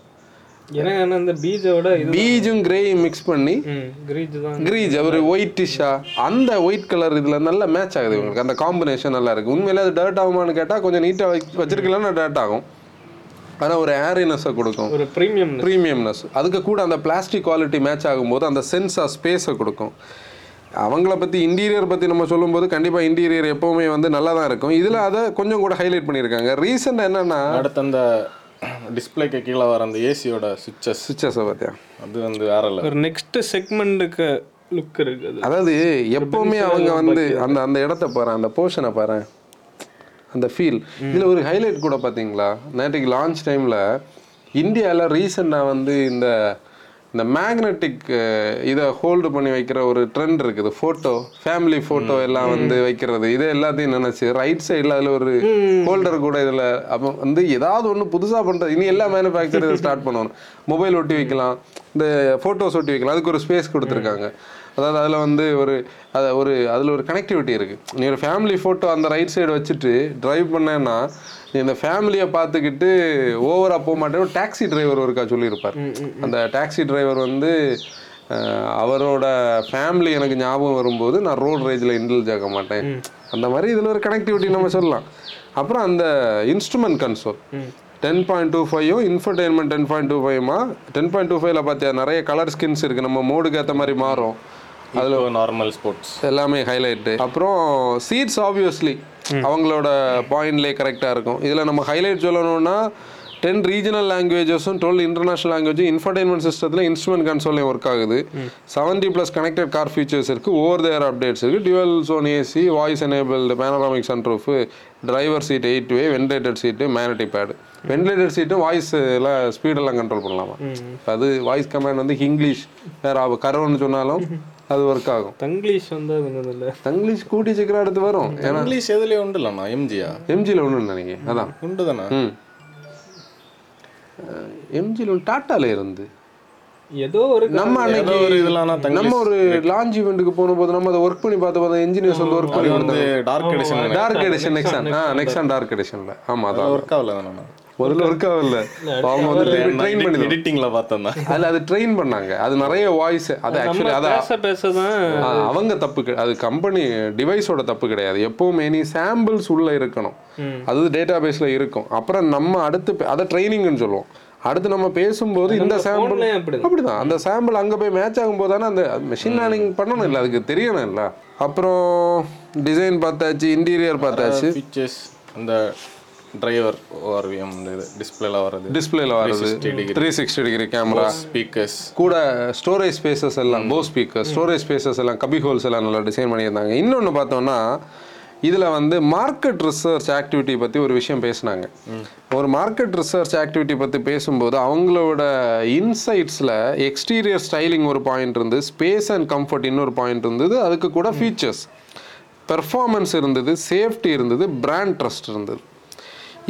ஏன்னா இந்த பீஜோட இது பீஜும் கிரேயும் மிக்ஸ் பண்ணி ம் கிரீஜ் தான். கிரீஜ் ஒரு ஒயிட்டிஷா அந்த ஒயிட் கலர் இதுல நல்லா மேட்ச் ஆகுது இவங்களுக்கு. அந்த காம்பினேஷன் நல்லா இருக்கு. உண்மையிலே அது டர்ட் ஆகுமான்னு கேட்டா கொஞ்சம் நீட்டா வச்சிருக்கலன்னா டர்ட் ஆகும். ஆனா ஒரு ஏரினஸை கொடுக்கும். ஒரு ப்ரீமியம் ப்ரீமியம்னஸ் அதுக்கு கூட அந்த பிளாஸ்டிக் குவாலிட்டி மேட்ச் ஆகும்போது அந்த சென்ஸ் ஆஃப் ஸ்பேஸை கொடுக்கும். அவங்கள பற்றி இன்டீரியர் பற்றி நம்ம சொல்லும்போது கண்டிப்பாக இன்டீரியர் எப்போவுமே வந்து நல்லா தான் இருக்கும். இதில் அதை கொஞ்சம் கூட ஹைலைட் பண்ணியிருக்காங்க. ரீசெண்டாக என்னன்னா அடுத்து அந்த டிஸ்பிளேக்கு கீழே வர அந்த ஏசியோட சுவிச்சஸ் சுவிச்சஸை பார்த்தியா அது வந்து வேற இல்லை ஒரு நெக்ஸ்ட் செக்மெண்ட்டுக்கு லுக் இருக்குது அதாவது எப்பவுமே அவங்க வந்து அந்த அந்த இடத்த பாரு அந்த போர்ஷனை பாரு. அந்த ஃபீல் இதில் ஒரு ஹைலைட் கூட பார்த்தீங்களா நேற்றுக்கு லான்ச் டைமில் இந்தியாவில் ரீசெண்டாக வந்து இந்த இந்த மேக்னெட்டிக் இதை ஹோல்டு பண்ணி வைக்கிற ஒரு ட்ரெண்ட் இருக்குது. ஃபோட்டோ ஃபேமிலி ஃபோட்டோ எல்லாம் வந்து வைக்கிறது. இதை எல்லாத்தையும் நினச்சி ரைட் சைடில் அதில் ஒரு ஹோல்டர் கூட இதில் அப்போ வந்து ஏதாவது ஒன்று புதுசாக பண்ணுறது இனி எல்லா மேனுஃபேக்சர் இதை ஸ்டார்ட் பண்ணணும். மொபைல் ஒட்டி வைக்கலாம். இந்த ஃபோட்டோஸ் ஒட்டி வைக்கலாம். அதுக்கு ஒரு ஸ்பேஸ் கொடுத்துருக்காங்க. அதாவது அதில் வந்து ஒரு அது ஒரு அதில் ஒரு கனெக்டிவிட்டி இருக்குது நீ ஒரு ஃபேமிலி ஃபோட்டோ அந்த ரைட் சைடு வச்சுட்டு டிரைவ் பண்ணேன்னா இந்த ஃபேமிலியை பார்த்துக்கிட்டு ஓவராக போக மாட்டேன் டாக்ஸி டிரைவர் ஒருக்கா சொல்லியிருப்பார். அந்த டாக்ஸி டிரைவர் வந்து அவரோட ஃபேமிலி எனக்கு ஞாபகம் வரும்போது நான் ரோட் ரேஜில் இன்டல்ஜ் ஆக மாட்டேன். அந்த மாதிரி இதில் ஒரு கனெக்டிவிட்டி நம்ம சொல்லலாம். அப்புறம் அந்த instrument console ten point two ஃபைவும் infotainment ten point two ஃபைவ்மா டென் பாயிண்ட் டூ ஃபைவ்ல பார்த்தியா நிறைய கலர் ஸ்கின்ஸ் இருக்குது நம்ம மோடுக்கு ஏற்ற மாதிரி மாறும். அதில் நார்மல் ஸ்போர்ட்ஸ் எல்லாமே ஹைலைட்டு அப்புறம் சீட்ஸ் ஆப்வியஸ்லி அவங்களோட பாயிண்ட்லேயே கரெக்டாக இருக்கும். இதில் நம்ம ஹைலைட் சொல்லணும்னா டென் ரீஜனல் லாங்குவேஜஸும் டுவெல் இன்டர்நேஷனல் லாங்குவேஜ் இன்ஃபர்டைன்மெண்ட் சிஸ்டத்தில் இன்ஸ்ட்ருமெண்ட் கன்சோல்லையும் ஒர்க் ஆகுது. Seventy plus connected car features இருக்குது ஓவர் தேர் அப்டேட்ஸ் இருக்குது dual zone AC voice enabled panoramic sunroof driver seat eight way ventilated seat மேனட்டி பேடு வென்டிலேட்டட் சீட்டும் voice எல்லாம் ஸ்பீடெல்லாம் கண்ட்ரோல் பண்ணலாமா அது வாய்ஸ் கமாண்ட் வந்து இங்கிலீஷ் வேற கரோன்னு சொன்னாலும் அது ஒர்க் ஆகும். தங்கிலீஷ் வந்து இல்லை தங்கிலீஷ் கூட்டி சீக்கிரம் அடுத்து வரும். ஏன்னா இங்கிலீஷ் எதுலேயே உண்டு இல்லைண்ணா எம்ஜியா எம்ஜியில் ஒன்று நினைக்கிறேன் அதான். உண்டு தானே ம் எம்ஜியில் ஒன்று டாட்டால இருந்து. ஏதோ ஒரு நம்ம அன்னைக்கு ஒரு இதெல்லாம் நம்ம ஒரு லான்ச் ஈவெண்ட்டுக்கு போகும்போது நம்ம அதை ஒர்க் பண்ணி பார்த்து பார்த்தா இன்ஜினியர்ஸ் வந்து ஒர்க் பண்ணி வந்து dark edition dark edition Nexon ஆ நெக்ஸான் டார்க் எடிஷன்ல ஆமா அதான் ஒர்க் ஆகல தானே முதல்ல ஒர்க் ஆகல அவங்க வந்து ட்ரெயின் பண்ணி எடிட்டிங்கில் பார்த்தேன் தான் அதில் அது ட்ரெயின் பண்ணாங்க. அது நிறைய வாய்ஸ் அது ஆக்சுவலி அதை பேச பேச தான் ஆ, அவங்க தப்பு அது கம்பெனி டிவைஸோட தப்பு கிடையாது. எப்பவுமே நீ சாம்பிள்ஸ் உள்ள இருக்கணும். அது டேட்டா பேஸ்ல இருக்கும். அப்புறம் நம்ம அடுத்து அதை ட்ரைனிங்னு சொல்லுவோம். அடுத்து நம்ம பேசும்போது இந்த சாம்பிள் அப்படிதான். அந்த சாம்பிள் அங்க போய் மேட்ச் ஆகும்போது தானே அந்த மெஷின் லேர்னிங் பண்ணணும். இல்லை அதுக்கு தெரியணும் இல்லை. அப்புறம் டிசைன் பார்த்தாச்சு இன்டீரியர் பார்த்தாச்சு. அந்த டிரைவர் ஓஆர்விஎம் இது டிஸ்பிளேல வர்றது. டிஸ்பிளேல வர்றது. Three sixty degree camera speakers கூட ஸ்டோரேஜ் ஸ்பேசஸ் எல்லாம் போ ஸ்பீக்கர் ஸ்டோரேஜ் ஸ்பேசஸ் எல்லாம் கபி ஹோல்ஸ் எல்லாம் நல்லா டிசைன் பண்ணியிருந்தாங்க. இன்னொன்று பார்த்தோம்னா இதில் வந்து மார்க்கெட் ரிசர்ச் ஆக்டிவிட்டி பற்றி ஒரு விஷயம் பேசினாங்க. ஒரு மார்க்கெட் ரிசர்ச் ஆக்டிவிட்டி பற்றி பேசும்போது அவங்களோட இன்சைட்ஸில் எக்ஸ்டீரியர் ஸ்டைலிங் ஒரு பாயிண்ட் இருந்து ஸ்பேஸ் அண்ட் கம்ஃபர்ட் இன்னொரு பாயிண்ட் இருந்தது அதுக்கு கூட ஃபீச்சர்ஸ் பெர்ஃபார்மன்ஸ் இருந்தது சேஃப்டி இருந்தது பிராண்ட் ட்ரஸ்ட் இருந்தது.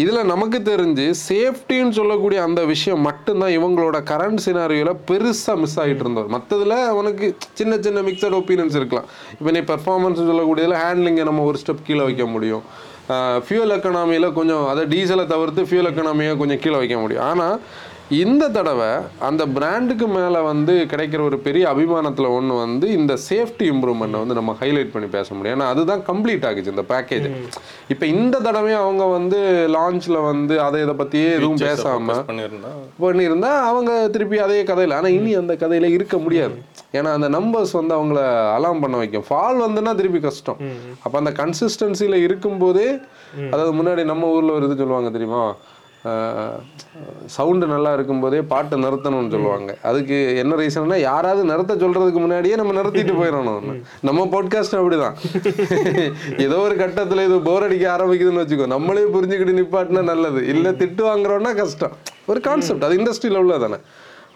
இதில் நமக்கு தெரிஞ்சு சேஃப்டின்னு சொல்லக்கூடிய அந்த விஷயம் மட்டும்தான் இவங்களோட கரண்ட் சினாரியோவில் பெருசாக மிஸ் ஆகிட்டு இருந்தது. மற்றதில் உனக்கு சின்ன சின்ன மிக்சட் ஒப்பீனியன்ஸ் இருக்கலாம். இப்போ நீ பெர்ஃபார்மன்ஸ் சொல்லக்கூடியதில் ஹேண்ட்லிங்கை நம்ம ஒரு ஸ்டெப் கீழே வைக்க முடியும். ஃபியூல் எக்கனாமியில் கொஞ்சம் அதை டீசலை தவிர்த்து ஃபியூல் எக்கனாமியை கொஞ்சம் கீழே வைக்க முடியும். ஆனால் இந்த தடவை அந்த பிராண்டுக்கு மேலே வந்து கிடைக்கிற ஒரு பெரிய அபிமானத்தில் ஒன்று வந்து இந்த சேஃப்டி இம்ப்ரூவ்மெண்ட்டை வந்து நம்ம ஹைலைட் பண்ணி பேச முடியும். ஏன்னா அதுதான் கம்ப்ளீட் ஆகுச்சு இந்த பேக்கேஜ் இப்போ இந்த தடவை அவங்க வந்து லான்ச்சில் வந்து அதை இதை பற்றியே எதுவும் பேசாமல் பண்ணியிருந்தா? அவங்க திருப்பி அதே கதையில். ஆனால் இனி அந்த கதையில் இருக்க முடியாது. ஏன்னா அந்த நம்பர்ஸ் வந்து அவங்கள அலாம் பண்ண வைக்கும். ஃபால் வந்துன்னா திருப்பி கஷ்டம். அப்போ அந்த கன்சிஸ்டன்சியில் இருக்கும்போதே அதாவது முன்னாடி நம்ம ஊரில் ஒரு இது சொல்லுவாங்க தெரியுமா? சவுண்டு நல்லா இருக்கும்போதே பாட்டை நிறுத்தணும்னு சொல்லுவாங்க. அதுக்கு என்ன ரீசன்னா யாராவது நிறுத்த சொல்றதுக்கு முன்னாடியே நம்ம நிறுத்திட்டு போயிடணும் நம்ம பாட்காஸ்ட் அப்படிதான். ஏதோ ஒரு கட்டத்துல இது போர் அடிக்க ஆரம்பிக்குதுன்னு வச்சுக்கோ நம்மளே புரிஞ்சுக்கிட்டு நிப்பாட்டினா நல்லது. இல்ல திட்டு வாங்குறோம்னா கஷ்டம். ஒரு கான்செப்ட் அது இண்டஸ்ட்ரியில் உள்ளதானே.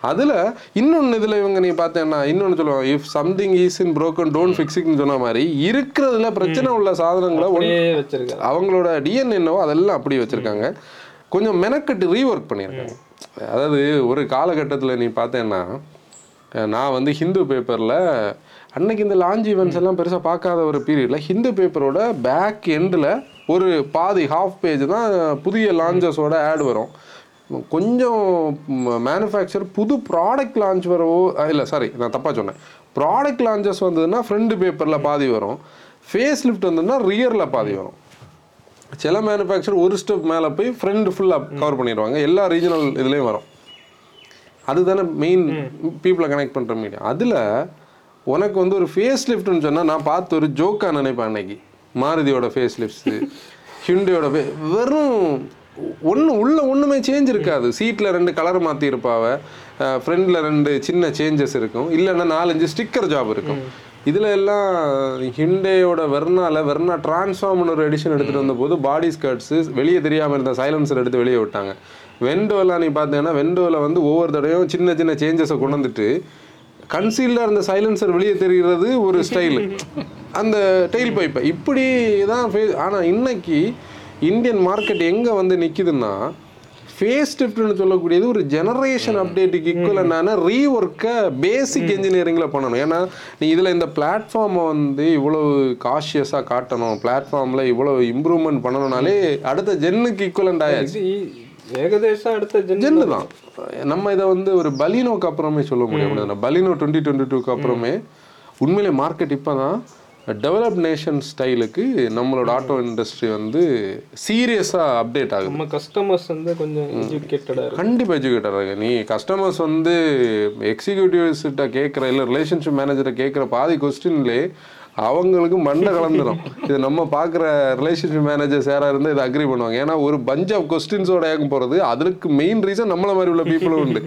அதுல இன்னொன்னு இதுல இவங்க நீ பார்த்தேன்னா இன்னொன்னு சொல்லுவாங்க if something is in broken don't ஃபிக்ஸிங்னு சொன்ன மாதிரி இருக்கிறதுல பிரச்சனை உள்ள சாதனங்களை அப்படியே வச்சிருக்காங்க. அவங்களோட டிஎன் என்னவோ அதெல்லாம் அப்படி வச்சிருக்காங்க. கொஞ்சம் மெனக்கட்டு ரீஒர்க் பண்ணியிருக்காங்க அதாவது ஒரு காலகட்டத்தில் நீ பார்த்தேன்னா நான் வந்து ஹிந்து பேப்பரில் அன்னைக்கு இந்த லான்ச் ஈவெண்ட்ஸ் எல்லாம் பெருசாக பார்க்காத ஒரு பீரியடில் ஹிந்து பேப்பரோட பேக் எண்டில் ஒரு பாதி ஹாஃப் பேஜ் தான் புதிய லான்ச்சஸோட ஆட் வரும். கொஞ்சம் மேனுஃபேக்சர் புது ப்ராடக்ட் லான்ச் வரவோ இல்லை சாரி நான் தப்பாக சொன்னேன். ப்ராடக்ட் லான்ச்சஸ் வந்ததுன்னா ஃப்ரண்ட் பேப்பரில் பாதி வரும். ஃபேஸ் லிஃப்ட் வந்ததுன்னா ரியரில் பாதி வரும். சில மேனுஃபேக்சர் ஒரு ஸ்டெப் மேலே போய் ஃப்ரண்ட் ஃபுல்லாக கவர் பண்ணிடுவாங்க. எல்லா ரீஜனல் இதுலேயும் வரும். அதுதானே மெயின் பீப்புளை கனெக்ட் பண்ணுற மீடியம் அதில் உனக்கு வந்து ஒரு ஃபேஸ் லிஃப்ட்னு சொன்னால் நான் பார்த்து ஒரு ஜோக்காக நினைப்பேன் அன்னைக்கு. மாருதியோட ஃபேஸ் லிஃப்ட்ஸு ஹிண்டியோட ஃபே வெறும் ஒன்று உள்ள ஒன்றுமே சேஞ்ச் இருக்காது. சீட்டில் ரெண்டு கலர் மாற்றி இருப்பாவ ஃப்ரண்டில் ரெண்டு சின்ன சேஞ்சஸ் இருக்கும். இல்லைன்னா நாலஞ்சு ஸ்டிக்கர் ஜாப் இருக்கும். இதில் எல்லாம் ஹிண்டேயோட வெர்னால வெர்னா டிரான்ஸ்ஃபார்ம்னு ஒரு எடிஷன் எடுத்துகிட்டு வந்தபோது பாடி ஸ்கர்ட்ஸு வெளியே தெரியாமல் இருந்த சைலன்சர் எடுத்து வெளியே விட்டாங்க. வெண்டோலாம் நீ பார்த்தீங்கன்னா வெண்டோவில் வந்து ஒவ்வொரு தடவையும் சின்ன சின்ன சேஞ்சஸை கொண்டு வந்துட்டு கன்சீல்டாக இருந்த சைலன்சர் வெளியே தெரிகிறது ஒரு ஸ்டைலு அந்த டெயில் பைப்பை இப்படி தான் ஃபே ஆனால் இன்னைக்கு இந்தியன் மார்க்கெட் எங்கே வந்து நிற்கிதுன்னா ஃபேஸ் ஷிஃப்ட்னு சொல்லக்கூடியது ஒரு ஜெனரேஷன் அப்டேட்டுக்கு ஈக்குவலண்டான ரீஒர்க்கை பேசிக் இன்ஜினியரிங்கில் பண்ணணும். ஏன்னா நீ இதில் இந்த பிளாட்ஃபார்மை வந்து இவ்வளவு காஷியஸாக காட்டணும். பிளாட்ஃபார்மில் இவ்வளவு இம்ப்ரூவ்மெண்ட் பண்ணணும்னாலே அடுத்த ஜென்னுக்கு ஈக்குவலண்ட் ஆயாச்சு ஏகதேசம் அடுத்த ஜென் ஜென்னு தான். நம்ம இதை வந்து ஒரு பலினோக்கு அப்புறமே சொல்ல முடியாது பலினோ டுவெண்ட்டி டுவெண்ட்டி டூக்கு அப்புறமே உண்மையிலே மார்க்கெட் இப்போ தான் டெவலப் நேஷன் ஸ்டைலுக்கு நம்மளோட ஆட்டோ இண்டஸ்ட்ரி வந்து சீரியஸாக அப்டேட் ஆகுது. நம்ம கஸ்டமர்ஸ் வந்து கொஞ்சம் எஜுகேட்டடா இருக்கு. கண்டிப்பாக எஜுகேட்டர் இருக்கு. நீ கஸ்டமர்ஸ் வந்து எக்ஸிக்யூட்டிவ்ஸ்கிட்ட கேட்குற இல்லை ரிலேஷன்ஷிப் மேனேஜரை கேட்குற பாதி கொஸ்டின்லே அவங்களுக்கு மண்டை கலந்துடும் இது நம்ம பார்க்குற ரிலேஷன்ஷிப் மேனேஜர்ஸ் யாராக இருந்தால் இதை அக்ரி பண்ணுவாங்க. ஏன்னா ஒரு பஞ்ச் ஆஃப் கொஸ்டின்ஸோட ஏகம் போகிறது அதுக்கு மெயின் ரீசன் நம்மளை மாதிரி உள்ள பீப்புளும் உண்டு.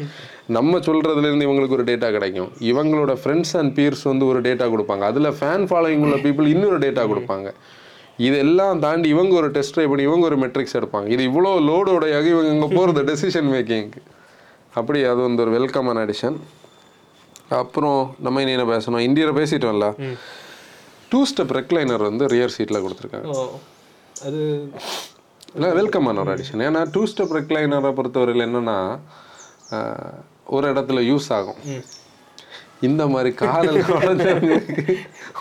நம்ம சொல்கிறதுலேருந்து இவங்களுக்கு ஒரு டேட்டா கிடைக்கும். இவங்களோட ஃப்ரெண்ட்ஸ் அண்ட் பீர்ஸ் வந்து ஒரு டேட்டா கொடுப்பாங்க. அதில் ஃபேன் ஃபாலோயிங் உள்ள பீப்புள் இன்னொரு டேட்டா கொடுப்பாங்க. இதெல்லாம் தாண்டி இவங்க ஒரு டெஸ்ட் ட்ரை பண்ணி இவங்க ஒரு மெட்ரிக்ஸ் எடுப்பாங்க. இது இவ்வளோ லோடோடையாக இவங்க இங்கே போகிறது டெசிஷன் மேக்கிங்க்கு அப்படி அது வந்து ஒரு வெல்கமான அடிஷன் அப்புறம் நம்ம இனி என்ன பேசணும்? இந்தியாவில் பேசிட்டோம்ல. டூ ஸ்டெப் ரெக்லைனர் வந்து ரியர் சீட்டில் கொடுத்துருக்காங்க. அது இல்லை வெல்கமான ஒரு அடிஷன் ஏன்னா டூ ஸ்டெப் ரெக்லைனரை பொறுத்தவரையில் என்னன்னா ஒரு இடத்துல யூஸ் ஆகும். இந்த மாதிரி காதல்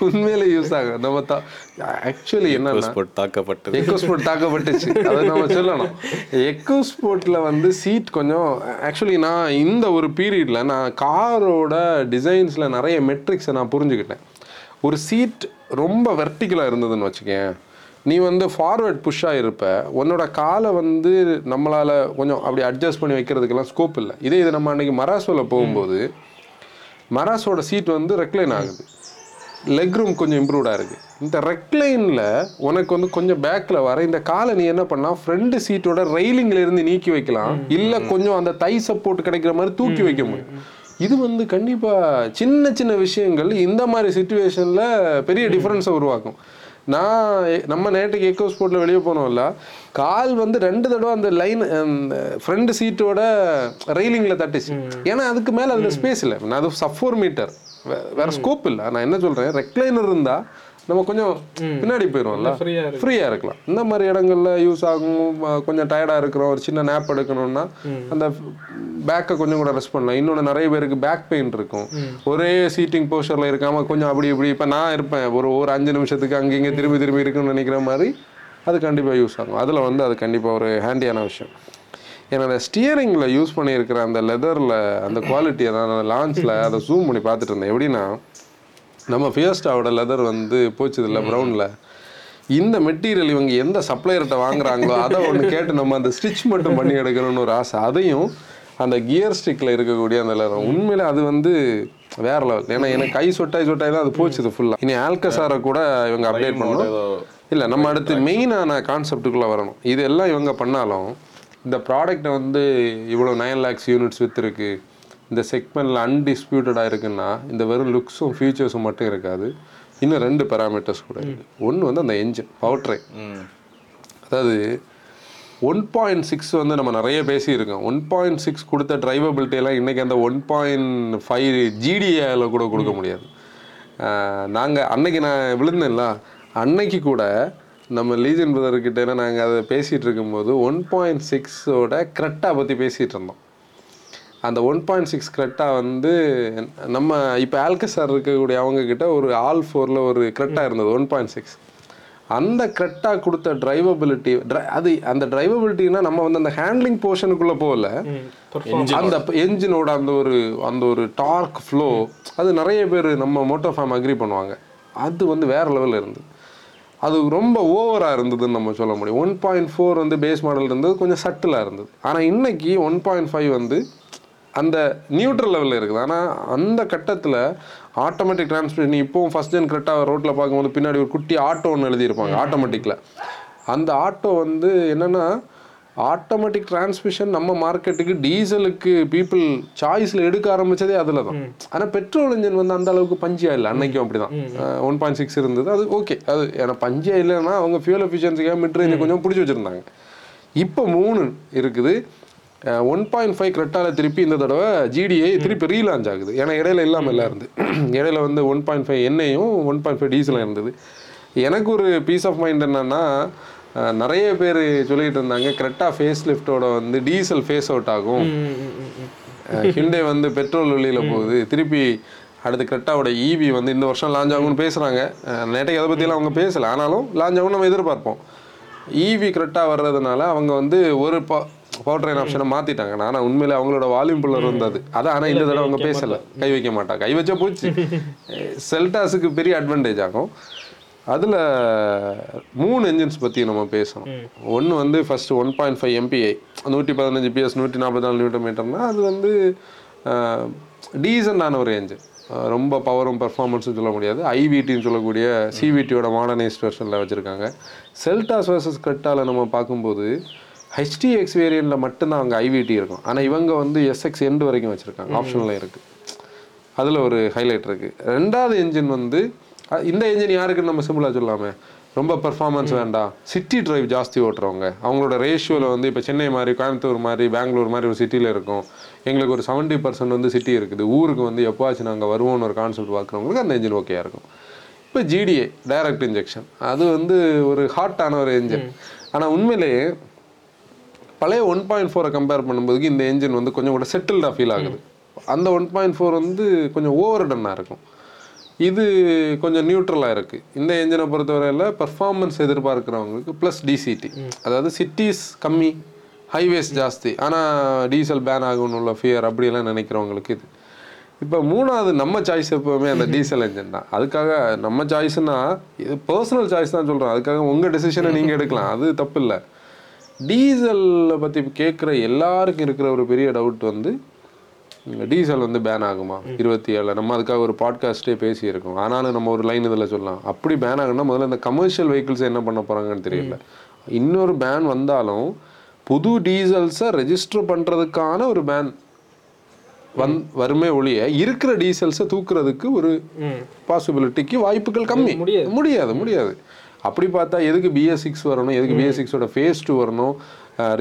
உண்மையில யூஸ் ஆகும் நம்ம ஆக்சுவலி என்னன்னா ஸ்போர்ட் தாக்கப்பட்டது. எக்கோ ஸ்போர்ட் தாக்கப்பட்டுச்சு. அதை நம்ம சொல்லணும். எக்கோ ஸ்போர்ட்டில் வந்து சீட் கொஞ்சம் ஆக்சுவலி நான் இந்த ஒரு பீரியடில் நான் காரோட டிசைன்ஸில் நிறைய மெட்ரிக்ஸை நான் புரிஞ்சுக்கிட்டேன். ஒரு சீட் ரொம்ப வெர்டிக்கலாக இருந்ததுன்னு வச்சுக்கேன். நீ வந்து ஃபார்வேர்ட் புஷ்ஷாக இருப்ப. உன்னோட காலை வந்து நம்மளால் கொஞ்சம் அப்படி அட்ஜஸ்ட் பண்ணி வைக்கிறதுக்கெல்லாம் ஸ்கோப் இல்லை. இதே இது நம்ம அன்றைக்கி மராசோவில் போகும்போது மராசோட சீட் வந்து ரெக்லைன் ஆகுது. லெக் ரூம் கொஞ்சம் இம்ப்ரூவ்டாக இருக்குது இந்த ரெக்லைனில் உனக்கு வந்து கொஞ்சம் பேக்கில் வர இந்த காலை நீ என்ன பண்ணலாம்? ஃப்ரண்ட் சீட்டோட ரெயிலிங்ல இருந்து நீக்கி வைக்கலாம். இல்லை கொஞ்சம் அந்த தை சப்போர்ட் கிடைக்கிற மாதிரி தூக்கி வைக்க முடியும். இது வந்து கண்டிப்பாக சின்ன சின்ன விஷயங்கள் இந்த மாதிரி சுச்சுவேஷனில் பெரிய டிஃப்ரென்ஸை உருவாக்கும். நான் நம்ம நேற்றுக்கு எக்கோ ஸ்போர்ட்டில் வெளியே போனோம்ல கால் வந்து ரெண்டு தடவை அந்த லைன் ஃப்ரண்ட் சீட்டோட ரெயிலிங்கில் தட்டுச்சு. ஏன்னா அதுக்கு மேலே அதில் ஸ்பேஸ் இல்லை. நான் அது சப் ஃபோர் மீட்டர் வேற ஸ்கோப் இல்லை. நான் என்ன சொல்கிறேன் ரெக்லைனர் இருந்தால் நம்ம கொஞ்சம் பின்னாடி போயிடுவோம்ல. ஃப்ரீயாக இருக்கலாம். இந்த மாதிரி இடங்கள்ல யூஸ் ஆகும் கொஞ்சம் டயர்டாக இருக்கிறோம் ஒரு சின்ன நேப் எடுக்கணும்னா அந்த பேக்கை கொஞ்சம் கூட ரெஸ்ட் பண்ணலாம். இன்னொன்று நிறைய பேருக்கு பேக் பெயின் இருக்கும். ஒரே சீட்டிங் போஸ்டரில் இருக்காம கொஞ்சம் அப்படி இப்படி இப்போ நான் இருப்பேன். ஒரு ஒரு அஞ்சு நிமிஷத்துக்கு அங்கே இங்கே திரும்பி திரும்பி இருக்குன்னு நினைக்கிற மாதிரி அது கண்டிப்பாக யூஸ் ஆகும். அதில் வந்து அது கண்டிப்பாக ஒரு ஹேண்டியான விஷயம். என்னோட ஸ்டியரிங்கில் யூஸ் பண்ணியிருக்கிற அந்த லெதரில் அந்த குவாலிட்டியை நான் லான்ச்சில் அதை ஜூம் பண்ணி பார்த்துட்டு இருந்தேன். எப்படின்னா நம்ம ஃபியஸ்டாவோட லெதர் வந்து போச்சுது இல்லை ப்ரௌனில் இந்த மெட்டீரியல் இவங்க எந்த சப்ளையர்கிட்ட வாங்குறாங்களோ அதை ஒன்று கேட்டு நம்ம அந்த ஸ்டிச் மட்டும் பண்ணி எடுக்கணும்னு ஒரு ஆசை. அதையும் அந்த கியர் ஸ்டிக்கில் இருக்கக்கூடிய அந்த லெதர் உண்மையிலே அது வந்து வேற லெவல் ஏன்னா எனக்கு கை சொட்டாய் சொட்டாய் தான் அது போச்சுது ஃபுல்லாக இனி ஆல்கசாரை கூட இவங்க அப்டேட் பண்ணணும். இல்லை நம்ம அடுத்து மெயினான கான்செப்டுக்குள்ளே வரணும். இதெல்லாம் இவங்க பண்ணாலும் இந்த ப்ராடக்ட்டை வந்து இவ்வளோ நைன் லேக்ஸ் யூனிட்ஸ் விற்றுருக்கு இந்த செக்மெண்ட்டில் அன்டிஸ்பியூட்டடாக இருக்குன்னா இந்த வெறும் லுக்ஸும் ஃபீச்சர்ஸும் மட்டும் இருக்காது. இன்னும் ரெண்டு பேராமீட்டர்ஸ் கூட இருக்குது ஒன்று வந்து அந்த என்ஜின் பவர் அதாவது ஒன் பாயிண்ட் சிக்ஸ் வந்து நம்ம நிறைய பேசியிருக்கோம். ஒன் பாயிண்ட் சிக்ஸ் கொடுத்த டிரைவபிலிட்டி எல்லாம் இன்றைக்கி அந்த ஒன் பாயிண்ட் ஃபைவ் ஜிடிஏல கூட கொடுக்க முடியாது. நாங்கள் அன்னைக்கு நான் விழுந்தேன்ல அன்னைக்கு கூட நம்ம லீஜன் பிரதர்கிட்ட நாங்கள் அதை பேசிகிட்டு இருக்கும்போது ஒன் பாயிண்ட் சிக்ஸோட கிரெட்டா பற்றி பேசிகிட்டு இருந்தோம். அந்த ஒன் பாயிண்ட் சிக்ஸ் கிரெட்டா வந்து நம்ம இப்போ ஆல்கசார் இருக்கக்கூடிய அவங்க கிட்ட ஒரு ஆல் ஃபோரில் ஒரு கிரெட்டா இருந்தது ஒன் பாயிண்ட் சிக்ஸ் அந்த கிரெட்டா கொடுத்த டிரைவபிலிட்டி அது அந்த டிரைவபிலிட்டினா நம்ம வந்து அந்த ஹேண்ட்லிங் போர்ஷனுக்குள்ளே போகல. அந்த என்ஜினோட அந்த ஒரு அந்த ஒரு டார்க் ஃப்ளோ அது நிறைய பேர் நம்ம மோட்டோ ஃபேம் அக்ரி பண்ணுவாங்க. அது வந்து வேற லெவலில் இருந்தது. அது ரொம்ப ஓவராக இருந்ததுன்னு நம்ம சொல்ல முடியும். ஒன் பாயிண்ட் ஃபோர் வந்து பேஸ் மாடல் இருந்தது கொஞ்சம் சட்டிலாக இருந்தது. ஆனால் இன்னைக்கு ஒன் பாயிண்ட் ஃபைவ் வந்து அந்த நியூட்ரல் லெவலில் இருக்குது. ஆனால் அந்த கட்டத்தில் ஆட்டோமேட்டிக் டிரான்ஸ்மிஷன் இப்போவும் ஃபஸ்ட் ஜென் கரெக்டாக ரோட்டில் பார்க்கும்போது பின்னாடி ஒரு குட்டி ஆட்டோ ஒன்று எழுதியிருப்பாங்க ஆட்டோமேட்டிக்கில் அந்த ஆட்டோ வந்து என்னென்னா ஆட்டோமேட்டிக் டிரான்ஸ்மிஷன் நம்ம மார்க்கெட்டுக்கு டீசலுக்கு பீப்புள் சாய்ஸில் எடுக்க ஆரம்பிச்சதே அதில் தான் ஆனால் பெட்ரோல் இன்ஜின் வந்து அந்த அளவுக்கு பஞ்சியா இல்லை அன்னைக்கும் அப்படி தான் ஒன் பாயிண்ட் சிக்ஸ் இருந்தது அது ஓகே அது ஏன்னா பஞ்சியா இல்லைன்னா அவங்க ஃபியூல் எஃபிஷியன்சிக்காக மிட் ரேஞ்சு கொஞ்சம் பிடிச்சி வச்சுருந்தாங்க. இப்போ மூணு இருக்குது. ஒன் பாயிண்ட் ஃபைவ் கிரெட்டால திருப்பி இந்த தடவை ஜிடிஐ திருப்பி ரீலான்ச் ஆகுது. ஏன்னா இடையில இல்லாமல் எல்லாம் இருந்து இடையில வந்து ஒன் பாயிண்ட் ஃபைவ் எண்ணெயும் ஒன் பாயிண்ட் ஃபைவ் டீசலும் இருந்தது. எனக்கு ஒரு பீஸ் ஆஃப் மைண்ட் என்னன்னா நிறைய பேர் சொல்லிட்டு இருந்தாங்க கிரெட்டா ஃபேஸ் லிஃப்டோட வந்து டீசல் ஃபேஸ் அவுட் ஆகும் ஹிண்டே வந்து பெட்ரோல் வெளியில போகுது. திருப்பி அடுத்து கிரெட்டாவோட ஈவி வந்து இந்த வருஷம் லான்ச் ஆகும்னு பேசுறாங்க. அஹ், நேற்றைக்கு அதை பற்றிலாம் அவங்க பேசல. ஆனாலும் லான்ச் ஆகும் நம்ம எதிர்பார்ப்போம். ஈவி கரெக்டாக வர்றதுனால அவங்க வந்து ஒரு பவர் ட்ரெயின் ஆப்ஷனை மாற்றிட்டாங்க ஆனால் உண்மையிலே அவங்களோட வால்யூம் புல்லர் இருந்தது. அது ஆனால் இந்த தடவை அவங்க பேசலை. கை வைக்க மாட்டாங்க கை வச்சா போச்சு. செல்டாஸுக்கு பெரிய அட்வான்டேஜ் ஆகும். அதில் மூணு என்ஜின்ஸ் பற்றி நம்ம பேசணும். ஒன்று வந்து first one point five MPI நூற்றி பதினஞ்சு பிஎஸ் நூற்றி நாற்பத்தி நாலு நியூட்டன் மீட்டர்னா அது வந்து டீசெண்டான ஒரு என்ஜின் ரொம்ப பவரும் பர்ஃபார்மன்ஸும் சொல்ல முடியாது. ஐவிடின்னு சொல்லக்கூடிய சிவிடியோட மாடர்னைஸ்ட் வெர்ஷனில் வச்சுருக்காங்க. செல்டாஸ் வர்சஸ் கிரெட்டாவில் நம்ம பார்க்கும்போது ஹெச்டிஎக்ஸ் வேரியண்ட்டில் மட்டும்தான் அவங்க ஐவிடி இருக்கும். ஆனால் இவங்க வந்து எஸ்எக்ஸ் எண்டு வரைக்கும் வச்சுருக்காங்க. ஆப்ஷனில் இருக்குது அதில் ஒரு ஹைலைட் இருக்குது ரெண்டாவது என்ஜின் வந்து இந்த என்ஜின் யாருக்குன்னு நம்ம சிம்பிளாக சொல்லலாமே. ரொம்ப பெர்ஃபார்மன்ஸ் வேண்டாம். சிட்டி டிரைவ் ஜாஸ்தி ஓட்டுறவங்க. அவங்களோட ரேஷியோவில் வந்து இப்போ சென்னை மாதிரி கோயம்புத்தூர் மாதிரி பெங்களூர் மாதிரி ஒரு சிட்டியில் இருக்கும். எங்களுக்கு ஒரு செவன்ட்டி பர்சன்ட் வந்து சிட்டி இருக்குது. ஊருக்கு வந்து எப்போவாச்சும் நாங்கள் வருவோம்னு ஒரு கான்செப்ட் பார்க்குறவங்களுக்கு அந்த என்ஜின் ஓகேயா இருக்கும். இப்போ ஜிடிஏ டைரக்ட் இன்ஜெக்ஷன் அது வந்து ஒரு ஹாட்டான ஒரு என்ஜின் ஆனால் உண்மையிலேயே பழைய ஒன் பாயிண்ட் ஃபோரை கம்பேர் பண்ணும்போது இந்த என்ஜின் வந்து கொஞ்சம் கூட செட்டில்டாக ஃபீல் ஆகுது. அந்த ஒன் பாயிண்ட் ஃபோர் வந்து கொஞ்சம் ஓவர் டன்னாக இருக்கும். இது கொஞ்சம் நியூட்ரலாக இருக்குது இந்த என்ஜினை பொறுத்தவரையில் பர்ஃபார்மன்ஸ் எதிர்பார்க்குறவங்களுக்கு ப்ளஸ் டிசிடி அதாவது சிட்டிஸ் கம்மி ஹைவேஸ் ஜாஸ்தி. ஆனால் டீசல் பேன் ஆகும்னு உள்ள ஃபியர் அப்படியெல்லாம் நினைக்கிறவங்களுக்கு இது. இப்போ மூணாவது நம்ம சாய்ஸ் எப்போவுமே அந்த டீசல் என்ஜின் தான். அதுக்காக நம்ம சாய்ஸ்னா இது பர்சனல் சாய்ஸ் தான் சொல்கிறோம் அதுக்காக உங்கள் டெசிஷனை நீங்கள் எடுக்கலாம். அது தப்பு இல்லை டீசலை பற்றி கேட்குற எல்லாருக்கும் இருக்கிற ஒரு பெரிய டவுட் வந்து டீசல் வந்து பேன் ஆகுமா? இருபத்தி ஏழில் நம்ம அதுக்காக ஒரு பாட்காஸ்ட்டே பேசியிருக்கோம். ஆனாலும் நம்ம ஒரு லைன் இதில் சொல்லலாம். அப்படி பேன் ஆகுனா முதல்ல இந்த கமர்ஷியல் வெஹிக்கிள்ஸ் என்ன பண்ண போகிறாங்கன்னு தெரியல. இன்னொரு பேன் வந்தாலும் புது டீசல்ஸை ரெஜிஸ்டர் பண்ணுறதுக்கான ஒரு பேன் வந் வருமே ஒழிய இருக்கிற டீசல்ஸை தூக்குறதுக்கு ஒரு பாசிபிலிட்டிக்கு வாய்ப்புகள் கம்மி. முடியாது. முடியாது முடியாது. அப்படி பார்த்தா எதுக்கு பிஎஸ் சிக்ஸ் வரணும்? எதுக்கு பிஎஸ் சிக்ஸோட ஃபேஸ் டூ வரணும்?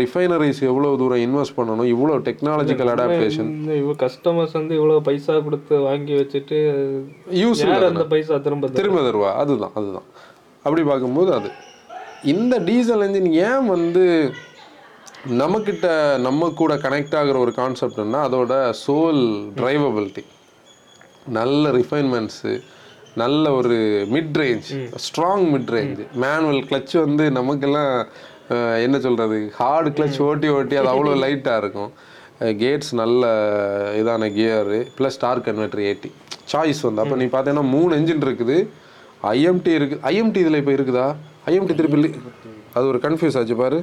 ரிஃபைனரிஸ் எவ்வளோ தூரம் இன்வெஸ்ட் பண்ணணும்? இவ்வளோ டெக்னாலஜிக்கல் அடாப்டேஷன் இந்த இவ கஸ்டமர்ஸ் வந்து இவ்வளவு பைசா கொடுத்து வாங்கி வச்சுட்டு யூஸ் அந்த பைசா திரும்ப? திரும்ப தருவா? அதுதான் அதுதான். அப்படி பார்க்கும்போது அது. இந்த டீசல் என்ஜின் ஏன் வந்து நம்மக்கிட்ட நம்ம கூட கனெக்ட் ஆகுற ஒரு கான்செப்ட்னா அதோட சோல் டிரைவபிலிட்டி நல்ல ரிஃபைன்மெண்ட்ஸு நல்ல ஒரு mid range strong mid range manual clutch வந்து நமக்கெல்லாம் என்ன சொல்கிறது ஹார்டு கிளச் ஓட்டி ஓட்டி அது அவ்வளோ லைட்டாக இருக்கும். கேட்ஸ் நல்ல இதான gear plus star converter AT choice வந்து. அப்போ நீ பார்த்தீங்கன்னா மூணு என்ஜின் இருக்குது. ஐஎம்டி இருக்குது ஐஎம்டி இதில் இப்போ இருக்குதா? ஐஎம்டி திருப்பி. அது ஒரு கன்ஃபியூஸ் ஆச்சு பாரு.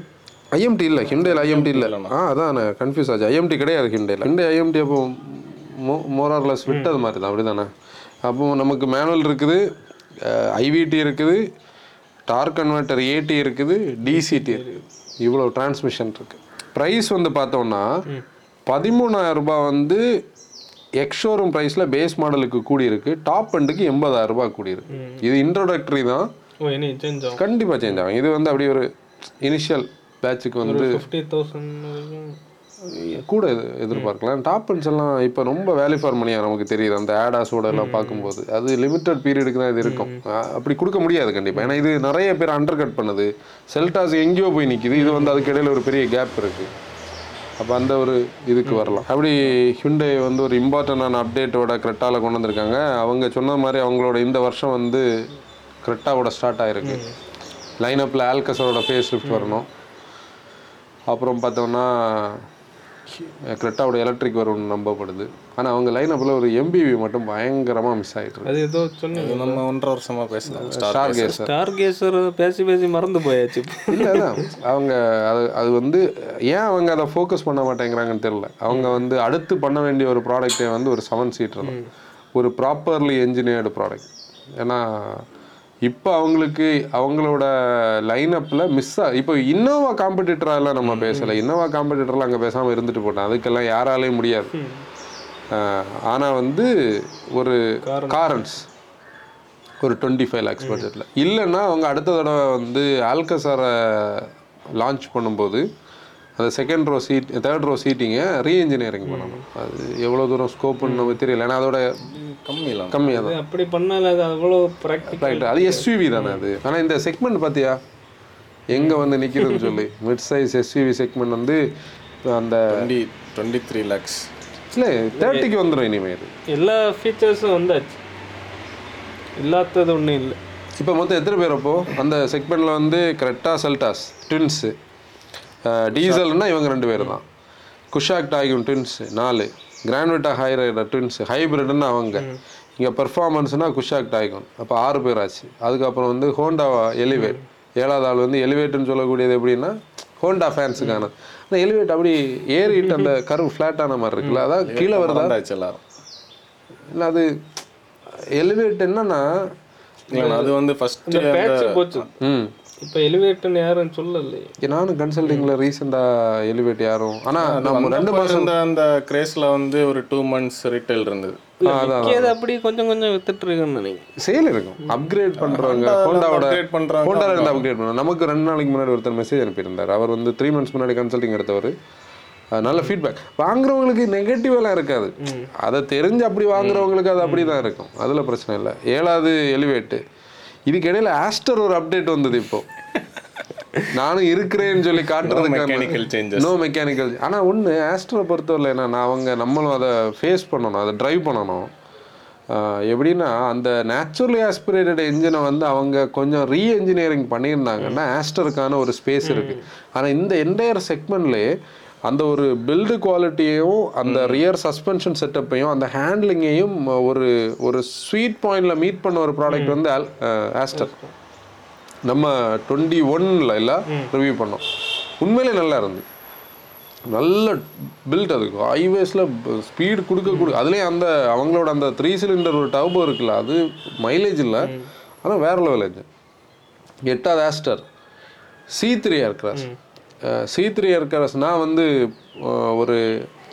ஐஎம்டி இல்லை. ஹிண்டேல ஐஎம்டி இல்லை. ஆ அதான். கன்ஃபியூஸ் ஆச்சு. ஐஎம்டி கிடையாது ஹிண்டேல ஹிண்டே ஐஎம்டி அப்போ மோ மோரார்லெஸ் விட்டது மாதிரி தான். அப்படி தானே அப்போ நமக்கு மேனுவல் இருக்குது ஐவிடி இருக்குது டார்க் கன்வெர்ட்டர் ஏடி இருக்குது டிசிடி இருக்குது. இவ்வளோ டிரான்ஸ்மிஷன் இருக்குது ப்ரைஸ் வந்து பார்த்தோம்னா பதிமூணாயிரம் ரூபாய் வந்து எக்ஷோரூம் ப்ரைஸில் பேஸ் மாடலுக்கு கூடி இருக்கு டாப் எண்டுக்கு எண்பதாயிரம் ரூபாய் கூடி இருக்கு இது இன்ட்ரோடக்டரி தான். கண்டிப்பாக சேஞ்ச் ஆகும்? இது வந்து அப்படியே ஒரு இனிஷியல் பேட்சுக்கு வந்து ஃபிஃப்டி தௌசண்ட் கூட எது- எதிர்பார்க்கலாம் டாப் அண்ட்ஸ் எல்லாம் இப்போ ரொம்ப வேல்யூ ஃபார் மணியாக நமக்கு தெரியுது. அந்த ஆடாஸோட எல்லாம் பார்க்கும்போது. அது லிமிட்டட் பீரியடுக்கு தான் இது இருக்கும். அப்படி கொடுக்க முடியாது கண்டிப்பாக ஏன்னா இது நிறைய பேர் அண்டர் கட் பண்ணுது. செல்டாஸ் எங்கேயோ போய் நிற்கிது இது வந்து அதுக்கு இடையில ஒரு பெரிய கேப் இருக்கு. அப்போ அந்த ஒரு இதுக்கு வரலாம். அப்படி ஹிண்டே வந்து ஒரு இம்பார்ட்டண்டான அப்டேட்டோட கிரெட்டாவில் கொண்டு வந்திருக்காங்க. அவங்க சொன்ன மாதிரி அவங்களோட இந்த வருஷம் வந்து கிரெட்டாவோட ஸ்டார்ட் ஆயிருக்கு. லைனப்பில் ஆல்கஸோட ஃபேஸ் லிஃப்ட் வரணும். அப்புறம் பார்த்தோம்னா கிரெட்டாவோட எலக்ட்ரிக் வரும்னு நம்பப்படுது. ஆனால் அவங்க லைனப்பில் ஒரு எம்பிவி மட்டும் பயங்கரமாக மிஸ் ஆகிட்டு இருக்கு. அது ஏதோ சொன்னீங்க. நம்ம ஒன்றரை வருஷமா பேசலாம் ஸ்டார் கேஸ் ஸ்டார் கேசர் பேசி பேசி மறந்து போயாச்சு. இல்லை அவங்க அது அது வந்து ஏன் அவங்க அதை ஃபோக்கஸ் பண்ண மாட்டேங்கிறாங்கன்னு தெரியல. அவங்க வந்து அடுத்து பண்ண வேண்டிய ஒரு ப்ராடக்ட்டே வந்து ஒரு செவன் சீட்டர் தான். ஒரு ப்ராப்பர்லி என்ஜினியர்டு ப்ராடக்ட் ஏன்னா இப்போ அவங்களுக்கு அவங்களோட லைனப்பில் மிஸ் ஆ இப்போ இன்னோவா காம்படிட்டராலாம் நம்ம பேசலை. இன்னோவா காம்படிட்டர்லாம் அங்கே பேசாமல் இருந்துட்டு போட்டோம் அதுக்கெல்லாம் யாராலையும் முடியாது. ஆனால் வந்து ஒரு காரன்ஸ் ஒரு டுவெண்ட்டி ஃபைவ் லேக்ஸ் பட்ஜெட்டில் இல்லைன்னா அவங்க அடுத்த தடவை வந்து ஆல்கசாரை லான்ச் பண்ணும்போது அந்த second row seat third row சீட்டிங்கை reengineering பண்ணணும். அது எவ்வளோ தூரம் ஸ்கோப்புன்னு நமக்கு தெரியல. ஏன்னா அதோட கம்மிலாம் கம்மியாக தான். அப்படி பண்ணால அது அவ்வளோ ப்ராக்டிக்கல் ரைட் அது எஸ்யூவி தானே அது. ஆனால் இந்த செக்மெண்ட் பார்த்தியா எங்கே வந்து நிற்கிறதுன்னு சொல்லி. மிட் சைஸ் எஸ்யூவி செக்மெண்ட் வந்து அந்த டுவெண்ட்டி டுவெண்ட்டி த்ரீ லேக்ஸ் இல்லை தேர்ட்டிக்கு வந்துடும் இனிமேல் எல்லா ஃபீச்சர்ஸும் வந்தாச்சு. இல்லாதது ஒன்றும் இல்லை. இப்போ மொத்தம் எத்தனை பேர் அப்போ? அந்த செக்மெண்ட்டில் வந்து கரெக்டாக செல்டாஸ் ட்வின்ஸு டீசல்னா இவங்க ரெண்டு பேர் தான் குஷாக் டாகும் ட்வின்ஸு நாலு. கிராண்ட்விட்டா ஹைரைடர் ட்வின்ஸு ஹைப்ரிட்னு அவங்க. இங்கே பெர்ஃபார்மன்ஸ்னால் குஷாக் டாய்கன் அப்போ ஆறு பேர் ஆச்சு. அதுக்கப்புறம் வந்து ஹோண்டா எலிவேட் ஏழாவது ஆள் வந்து எலிவேட்னு சொல்லக்கூடியது எப்படின்னா ஹோண்டா ஃபேன்ஸுக்கான ஆனால் எலிவேட் அப்படி ஏறிட்டு அந்த கருவு ஃப்ளாட்டான மாதிரி இருக்குல்ல அதான் கீழே வருதா? எல்லாரும். இல்லை அது எலிவேட் என்னன்னா அது வந்து ஃபர்ஸ்ட் இந்த பேட்ச் போச்சு. ம். இப்போ எலிவேட்டர்னு யாரும் சொல்லலை நானும் கன்சல்டிங்ல ரீசெண்டா எலிவேட் யாரும். ஆனா நம்ம ரெண்டு மாசம் இருந்த அந்த கிரேஸ்ல வந்து ஒரு டூ மந்த்ஸ் ரீட்டைல் இருந்தது. அப்படி கொஞ்சம் கொஞ்சம் வித்துட்டு இருக்குன்னு நினைக்கிறேன். சேல் இருக்கும். அப்கிரேட் பண்றவங்க ஹோண்டாவோட upgrade பண்றாங்க. ஹோண்டால இருந்து அப்கிரேட் பண்ணுவோம் நமக்கு ரெண்டு நாளைக்கு முன்னாடி ஒருத்தர் மெசேஜ் அனுப்பியிருந்தார். அவர் வந்து த்ரீ மந்த்ஸ் முன்னாடி கன்சல்டிங் எடுத்தவர். நல்ல ஃபீட்பேக் வாங்குறவங்களுக்கு நெகட்டிவ் எல்லாம் இருக்காது. அதை தெரிஞ்சு அப்படி வாங்குறவங்களுக்கு அது அப்படி தான் இருக்கும். அதில் பிரச்சனை இல்லை. ஏழாவது எலிவேட்டு இதுக்கு இடையில ஆஸ்டர் ஒரு அப்டேட் வந்தது இப்போ. நானும் இருக்கிறேன்னு சொல்லி சேஞ்சஸ் நோ மெக்கானிக்கல் ஆனால் ஒன்று ஆஸ்ட்ரோ பொறுத்தவரை என்னன்னா அவங்க நம்மளும் அதை ஃபேஸ் பண்ணணும் அதை ட்ரைவ் பண்ணணும். எப்படின்னா அந்த நேச்சுரலி ஆஸ்பிரேட்டட் என்ஜினை வந்து அவங்க கொஞ்சம் ரீ என்ஜினியரிங் பண்ணியிருந்தாங்கன்னா ஆஸ்டருக்கான ஒரு ஸ்பேஸ் இருக்குது ஆனால் இந்த என்டையர் செக்மெண்ட்லேயே அந்த ஒரு பில்டு குவாலிட்டியையும் அந்த ரியர் சஸ்பென்ஷன் செட்டப்பையும் அந்த ஹேண்ட்லிங்கையும் ஒரு ஒரு ஸ்வீட் பாயிண்டில் மீட் பண்ண ஒரு ப்ராடக்ட் வந்து ஆஸ்டர் நம்ம டுவெண்ட்டி ஒன்ல எல்லாம் ரிவ்யூ பண்ணோம். உண்மையிலே நல்லா இருந்து நல்ல பில்ட் அதுக்கு ஹைவேஸில் ஸ்பீடு கொடுக்க கொடு அதுலேயும் அந்த அவங்களோட அந்த த்ரீ சிலிண்டர் ஒரு டர்போ இருக்குல்ல அது மைலேஜ் இல்லை. ஆனால் வேற லெவல் இன்ஜின் எட்டாவது Astor C three Aircross C three Aircross நான் வந்து ஒரு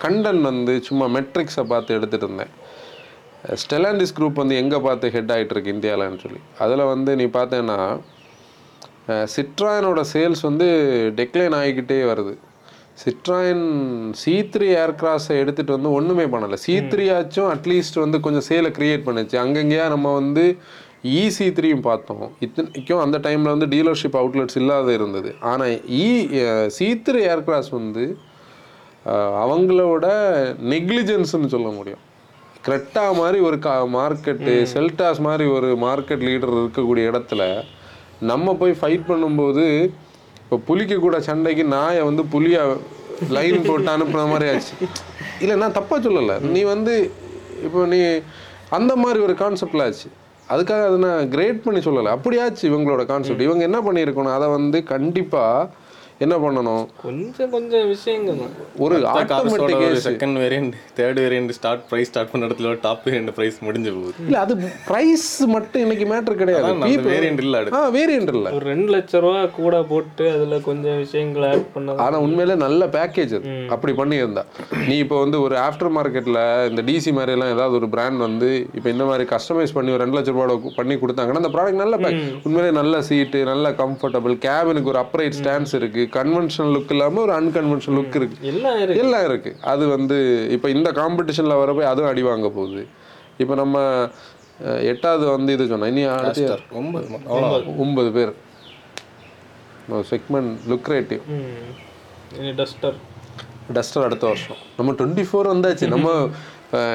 கண்டன் வந்து சும்மா மெட்ரிக்ஸை பார்த்து எடுத்துகிட்டு இருந்தேன் ஸ்டெலாண்டிஸ் குரூப் வந்து எங்கே பார்த்து ஹெட் ஆகிட்டு இருக்கு இந்தியாவில்னு சொல்லி. அதில் வந்து நீ பார்த்தேன்னா சிட்ராயனோட சேல்ஸ் வந்து டெக்ளைன் ஆகிக்கிட்டே வருது. சிட்ராயன் சி த்ரீ ஏர்கிராஸை எடுத்துகிட்டு வந்து ஒன்றுமே பண்ணலை. சி த்ரீ ஆச்சும் அட்லீஸ்ட் வந்து கொஞ்சம் சேலை க்ரியேட் பண்ணுச்சு. அங்கங்கேயா நம்ம வந்து இசி த்ரீயும் பார்த்தோம். இத்தனைக்கும் அந்த டைமில் வந்து டீலர்ஷிப் அவுட்லெட்ஸ் இல்லாத இருந்தது. ஆனால் இ சி த்ரீ ஏர்கிராஸ் வந்து அவங்களோட நெக்லிஜென்ஸ்னு சொல்ல முடியும். கிரெட்டா மாதிரி ஒரு கா மார்க்கெட்டு செல்டாஸ் மாதிரி ஒரு மார்க்கெட் லீடர் இருக்கக்கூடிய இடத்துல நம்ம போய் ஃபைட் பண்ணும்போது இப்போ புலிக்கு கூட சண்டைக்கு நாயை வந்து புலியா லைன் போட்டு அனுப்புன மாதிரி ஆச்சு. இல்லை நான் தப்பாக சொல்லலை. நீ வந்து இப்போ நீ அந்த மாதிரி ஒரு கான்செப்டில் ஆச்சு. அதுக்காக அதை நான் கிரேட் பண்ணி சொல்லலை. அப்படியாச்சு இவங்களோட கான்செப்ட் இவங்க என்ன பண்ணியிருக்கணும்? அதை வந்து கண்டிப்பாக என்ன பண்ணணும்? கொஞ்சம் கொஞ்சம் விஷயங்கள் ஒரு automatic second variant third variant start price start பண்ண இடத்துல டாப் வேரியன்ட் ப்ரைஸ் முடிஞ்சு போகுது. இல்ல அது பிரைஸ் மட்டும் இன்னைக்கு மேட்டர் கிடையாது. வேரியன்ட் இல்ல ஆ வேரியன்ட் இல்ல. ஒரு ரெண்டு லட்ச ரூபா கூட போட்டு அதுல கொஞ்சம் விஷயங்களை ஆட் பண்ணதான் ஆனா உண்மையிலே நல்ல பேக்கேஜ் அது. அப்படி பண்ணியிருந்தா. நீ இப்போ வந்து ஒரு ஆஃப்டர் மார்க்கெட்ல இந்த டிசி மாதிரி எல்லாம் ஏதாவது ஒரு பிராண்ட் வந்து இப்போ இந்த மாதிரி கஸ்டமைஸ் பண்ணி ஒரு ரெண்டு லட்ச ரூபாயோட கு- பண்ணி கொடுத்தாங்கன்னா அந்த ப்ராடக்ட் நல்ல பேக் உண்மையிலே நல்ல சீட்டு நல்ல கம்ஃபர்டபுள் கேபினுக்கு ஒரு அப்ரைட் ஸ்டாண்ட்ஸ் இருக்கு. கன்வென்ஷனல் லுக் இல்லாம ஒரு அன்கன்வென்ஷனல் லுக் இருக்கு. எல்லாம் இருக்கு. எல்லாம் இருக்கு. அது வந்து இப்போ இந்த காம்படிஷன்ல வரப்போ அதுவும் அடி வாங்க போகுது. இப்போ நம்ம எட்டாவது வந்து இது சொன்னோம் இனி அடுத்து ஒன்பது. ஒன்பது. பேர். செக்மெண்ட் லுக்ரேட்டிவ் ம். இனி டஸ்டர் டஸ்டர் அடுத்த வருஷம். நம்ம டுவெண்ட்டி ஃபோர் வந்தாச்சு. நம்ம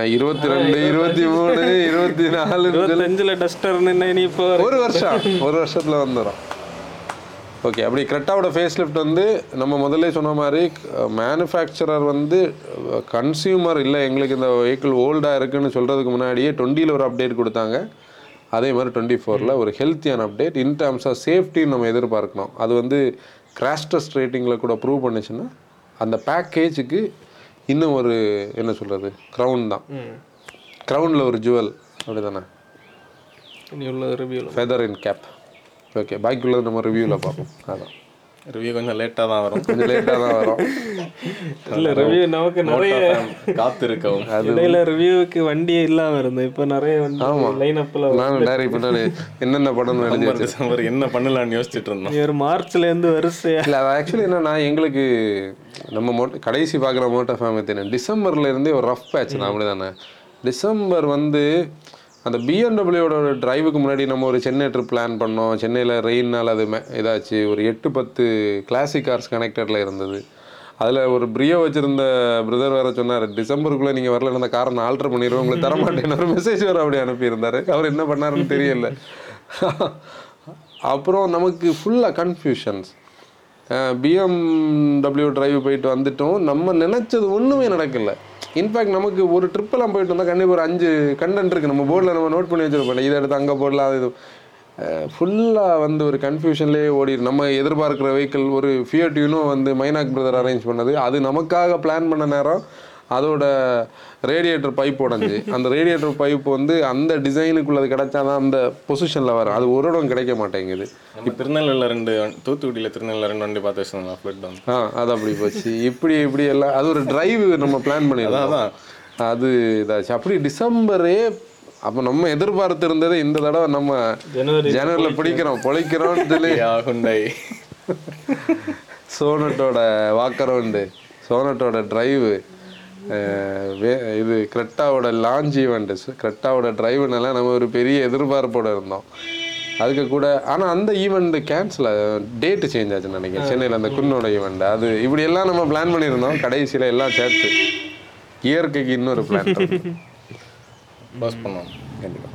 இருபத்தி ரெண்டு இருபத்தி மூணு இருபத்தி நாலு இருபத்தஞ்சுல டஸ்டர்னு இனி இப்போ ஒரு வருஷம். ஒரு வருஷத்துல வந்துடும் ஓகே அப்படி கிரெட்டாவோட ஃபேஸ் லிஃப்ட் வந்து நம்ம முதல்ல சொன்ன மாதிரி மேனுஃபேக்சரர் வந்து கன்சியூமர் இல்லை எங்களுக்கு இந்த வெஹிக்கிள் ஓல்டாக இருக்குன்னு சொல்கிறதுக்கு முன்னாடியே டுவெண்ட்டியில் ஒரு அப்டேட் கொடுத்தாங்க. அதே மாதிரி டுவெண்ட்டி ஃபோரில் ஒரு ஹெல்த்தியான அப்டேட் இன் டேர்ம்ஸ் ஆஃப் சேஃப்டின்னு நம்ம எதிர்பார்க்கணும். அது வந்து கிராஷ் டெஸ்ட் ரேட்டிங்கில் கூட ப்ரூவ் பண்ணுச்சுன்னா அந்த பேக்கேஜுக்கு இன்னும் ஒரு என்ன சொல்கிறது க்ரௌன் தான். க்ரௌனில் ஒரு ஜுவல் அப்படி தானே ஃபெதர் இன் கேப் ஓகே பாக்கி உள்ளது நம்ம ரிவ்யூவில் பார்ப்போம் அதான் ரிவ்யூ கொஞ்சம் லேட்டா தான் வரும். கொஞ்சம் லேட்டாக தான் வரும் இல்ல ரிவ்யூ நமக்கு நிறைய காத்து இருக்கவும் இடையில ரிவ்யூவுக்கு வண்டியே இல்லாம இருந்தது இப்ப நிறைய வண்டி லைன் அப்ல நானும் டைரி பண்ணாலே என்னென்ன படம்னு எழுதி டிசம்பர் என்ன பண்ணலாம்னு யோசிச்சுட்டு இருந்தோம் ஒரு மார்ச்ல இருந்து வரிசையா இல்லை அது ஆக்சுவலி என்னன்னா எங்களுக்கு நம்ம மோட்ட கடைசி பார்க்குற மோட்டோ ஃபேமிலி தெரியும் டிசம்பர்ல இருந்தே ஒரு ரஃப் பேட்ச் தான் அப்படி தானே டிசம்பர் வந்து அந்த பிஎம்டபிள்யூட டிரைவுக்கு முன்னாடி நம்ம ஒரு சென்னை ட்ரிப் பிளான் பண்ணோம். சென்னையில் ரெயின்னால் அது மே- இதாச்சு. ஒரு எட்டு பத்து கிளாசிக் கார்ஸ் கனெக்டடில் இருந்தது. அதில் ஒரு பிரியோ வச்சுருந்த பிரதர் வேறு சொன்னார் டிசம்பருக்குள்ளே நீங்கள் வரல இருந்த காரை நான் ஆல்டர் பண்ணிடுவோம் உங்களுக்கு தரமாட்டேன்னு. ஒரு மெசேஜ் வேறு அப்படி அனுப்பியிருந்தார். அவர் என்ன பண்ணாருன்னு தெரியல. அப்புறம் நமக்கு ஃபுல்லாக கன்ஃபியூஷன்ஸ் பிஎம்டபிள்யூ டிரைவ் போயிட்டு வந்துட்டோம். நம்ம நினச்சது ஒன்றுமே நடக்கலை. இன்ஃபேக்ட் நமக்கு ஒரு ட்ரிப்பெல்லாம் போயிட்டு வந்தால் கண்டிப்பாக ஒரு அஞ்சு கண்டென்ட் இருக்குது நம்ம போர்டில் நம்ம நோட் பண்ணி வச்சிருப்போம். இதை எடுத்து அங்கே போடலாம் அது இது. ஃபுல்லாக வந்து ஒரு கன்ஃபியூஷன்லேயே ஓடி நம்ம எதிர்பார்க்குற வெஹிக்கிள் ஒரு ஃபியட் யூனோ வந்து மைனாக் பிரதர் அரேஞ்ச் பண்ணது. அது நமக்காக பிளான் பண்ண நேரம். அதோட ரேடியேட்டர் பைப் உடஞ்சி அந்த ரேடியேட்டர் பைப் வந்து அந்த டிசைனுக்குள்ளது கிடைச்சாதான் அந்த பொசிஷனில் வரும். அது ஒரு இடம் கிடைக்க மாட்டேங்குது. நம்ம திருநெல்வேலியில் ரெண்டு தூத்துக்குடியில திருநெல்வேலியில் ரெண்டு வண்டி பார்த்து வச்சிருந்தோம் ஃப்ளட் வந்து. ஆ அது அப்படி போச்சு. இப்படி இப்படி எல்லாம் அது ஒரு டிரைவ் நம்ம பிளான் பண்ணியிருந்தோம். அதான். அது இதாச்சு. அப்படி டிசம்பரே அப்போ நம்ம எதிர்பார்த்து இருந்தது இந்த தடவை நம்ம ஜனவரி ஜனவரியில் பிடிக்கிறோம் பொழைக்கிறோம்னு சொல்லி. ஹுண்டை சோனட்டோட வாக்கரவுண்டு சோனட்டோட டிரைவு இது கிரெட்டாவோட லான்ச் ஈவெண்ட் கிரெட்டாவோட டிரைவுனால நம்ம ஒரு பெரிய எதிர்பார்ப்போட இருந்தோம். அதுக்கு கூட ஆனால் அந்த ஈவெண்ட் கேன்சல் டேட்டு சேஞ்ச் ஆச்சுன்னு நினைக்கிறேன். சென்னையில் அந்த குன்னோட ஈவெண்ட் அது இப்படி எல்லாம் நம்ம பிளான் பண்ணியிருந்தோம். கடைசியில் எல்லாம் சேர்த்து. இயற்கைக்கு இன்னொரு பிளான் க்ளோஸ் பண்ணுவோம். கண்டிப்பாக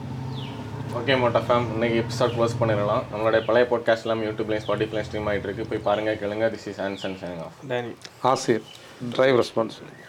ஓகே மோட்டா ஃபேம் இன்னைக்கு எபிசோட் க்ளோஸ் பண்ணிடலாம். நம்மளுடைய பழைய பாட்காஸ்ட் எல்லாம் யூடியூப்லையும் ஸ்பாட்டிஃபைலையும் ஸ்ட்ரீம் ஆகிட்டு இருக்கு. போய் பாருங்க கேளுங்க. திஸ் இஸ் ஆன்சன் ஆஃப் ஆசிரியர் டிரைவ் ரெஸ்பான்சிபிலிட்டி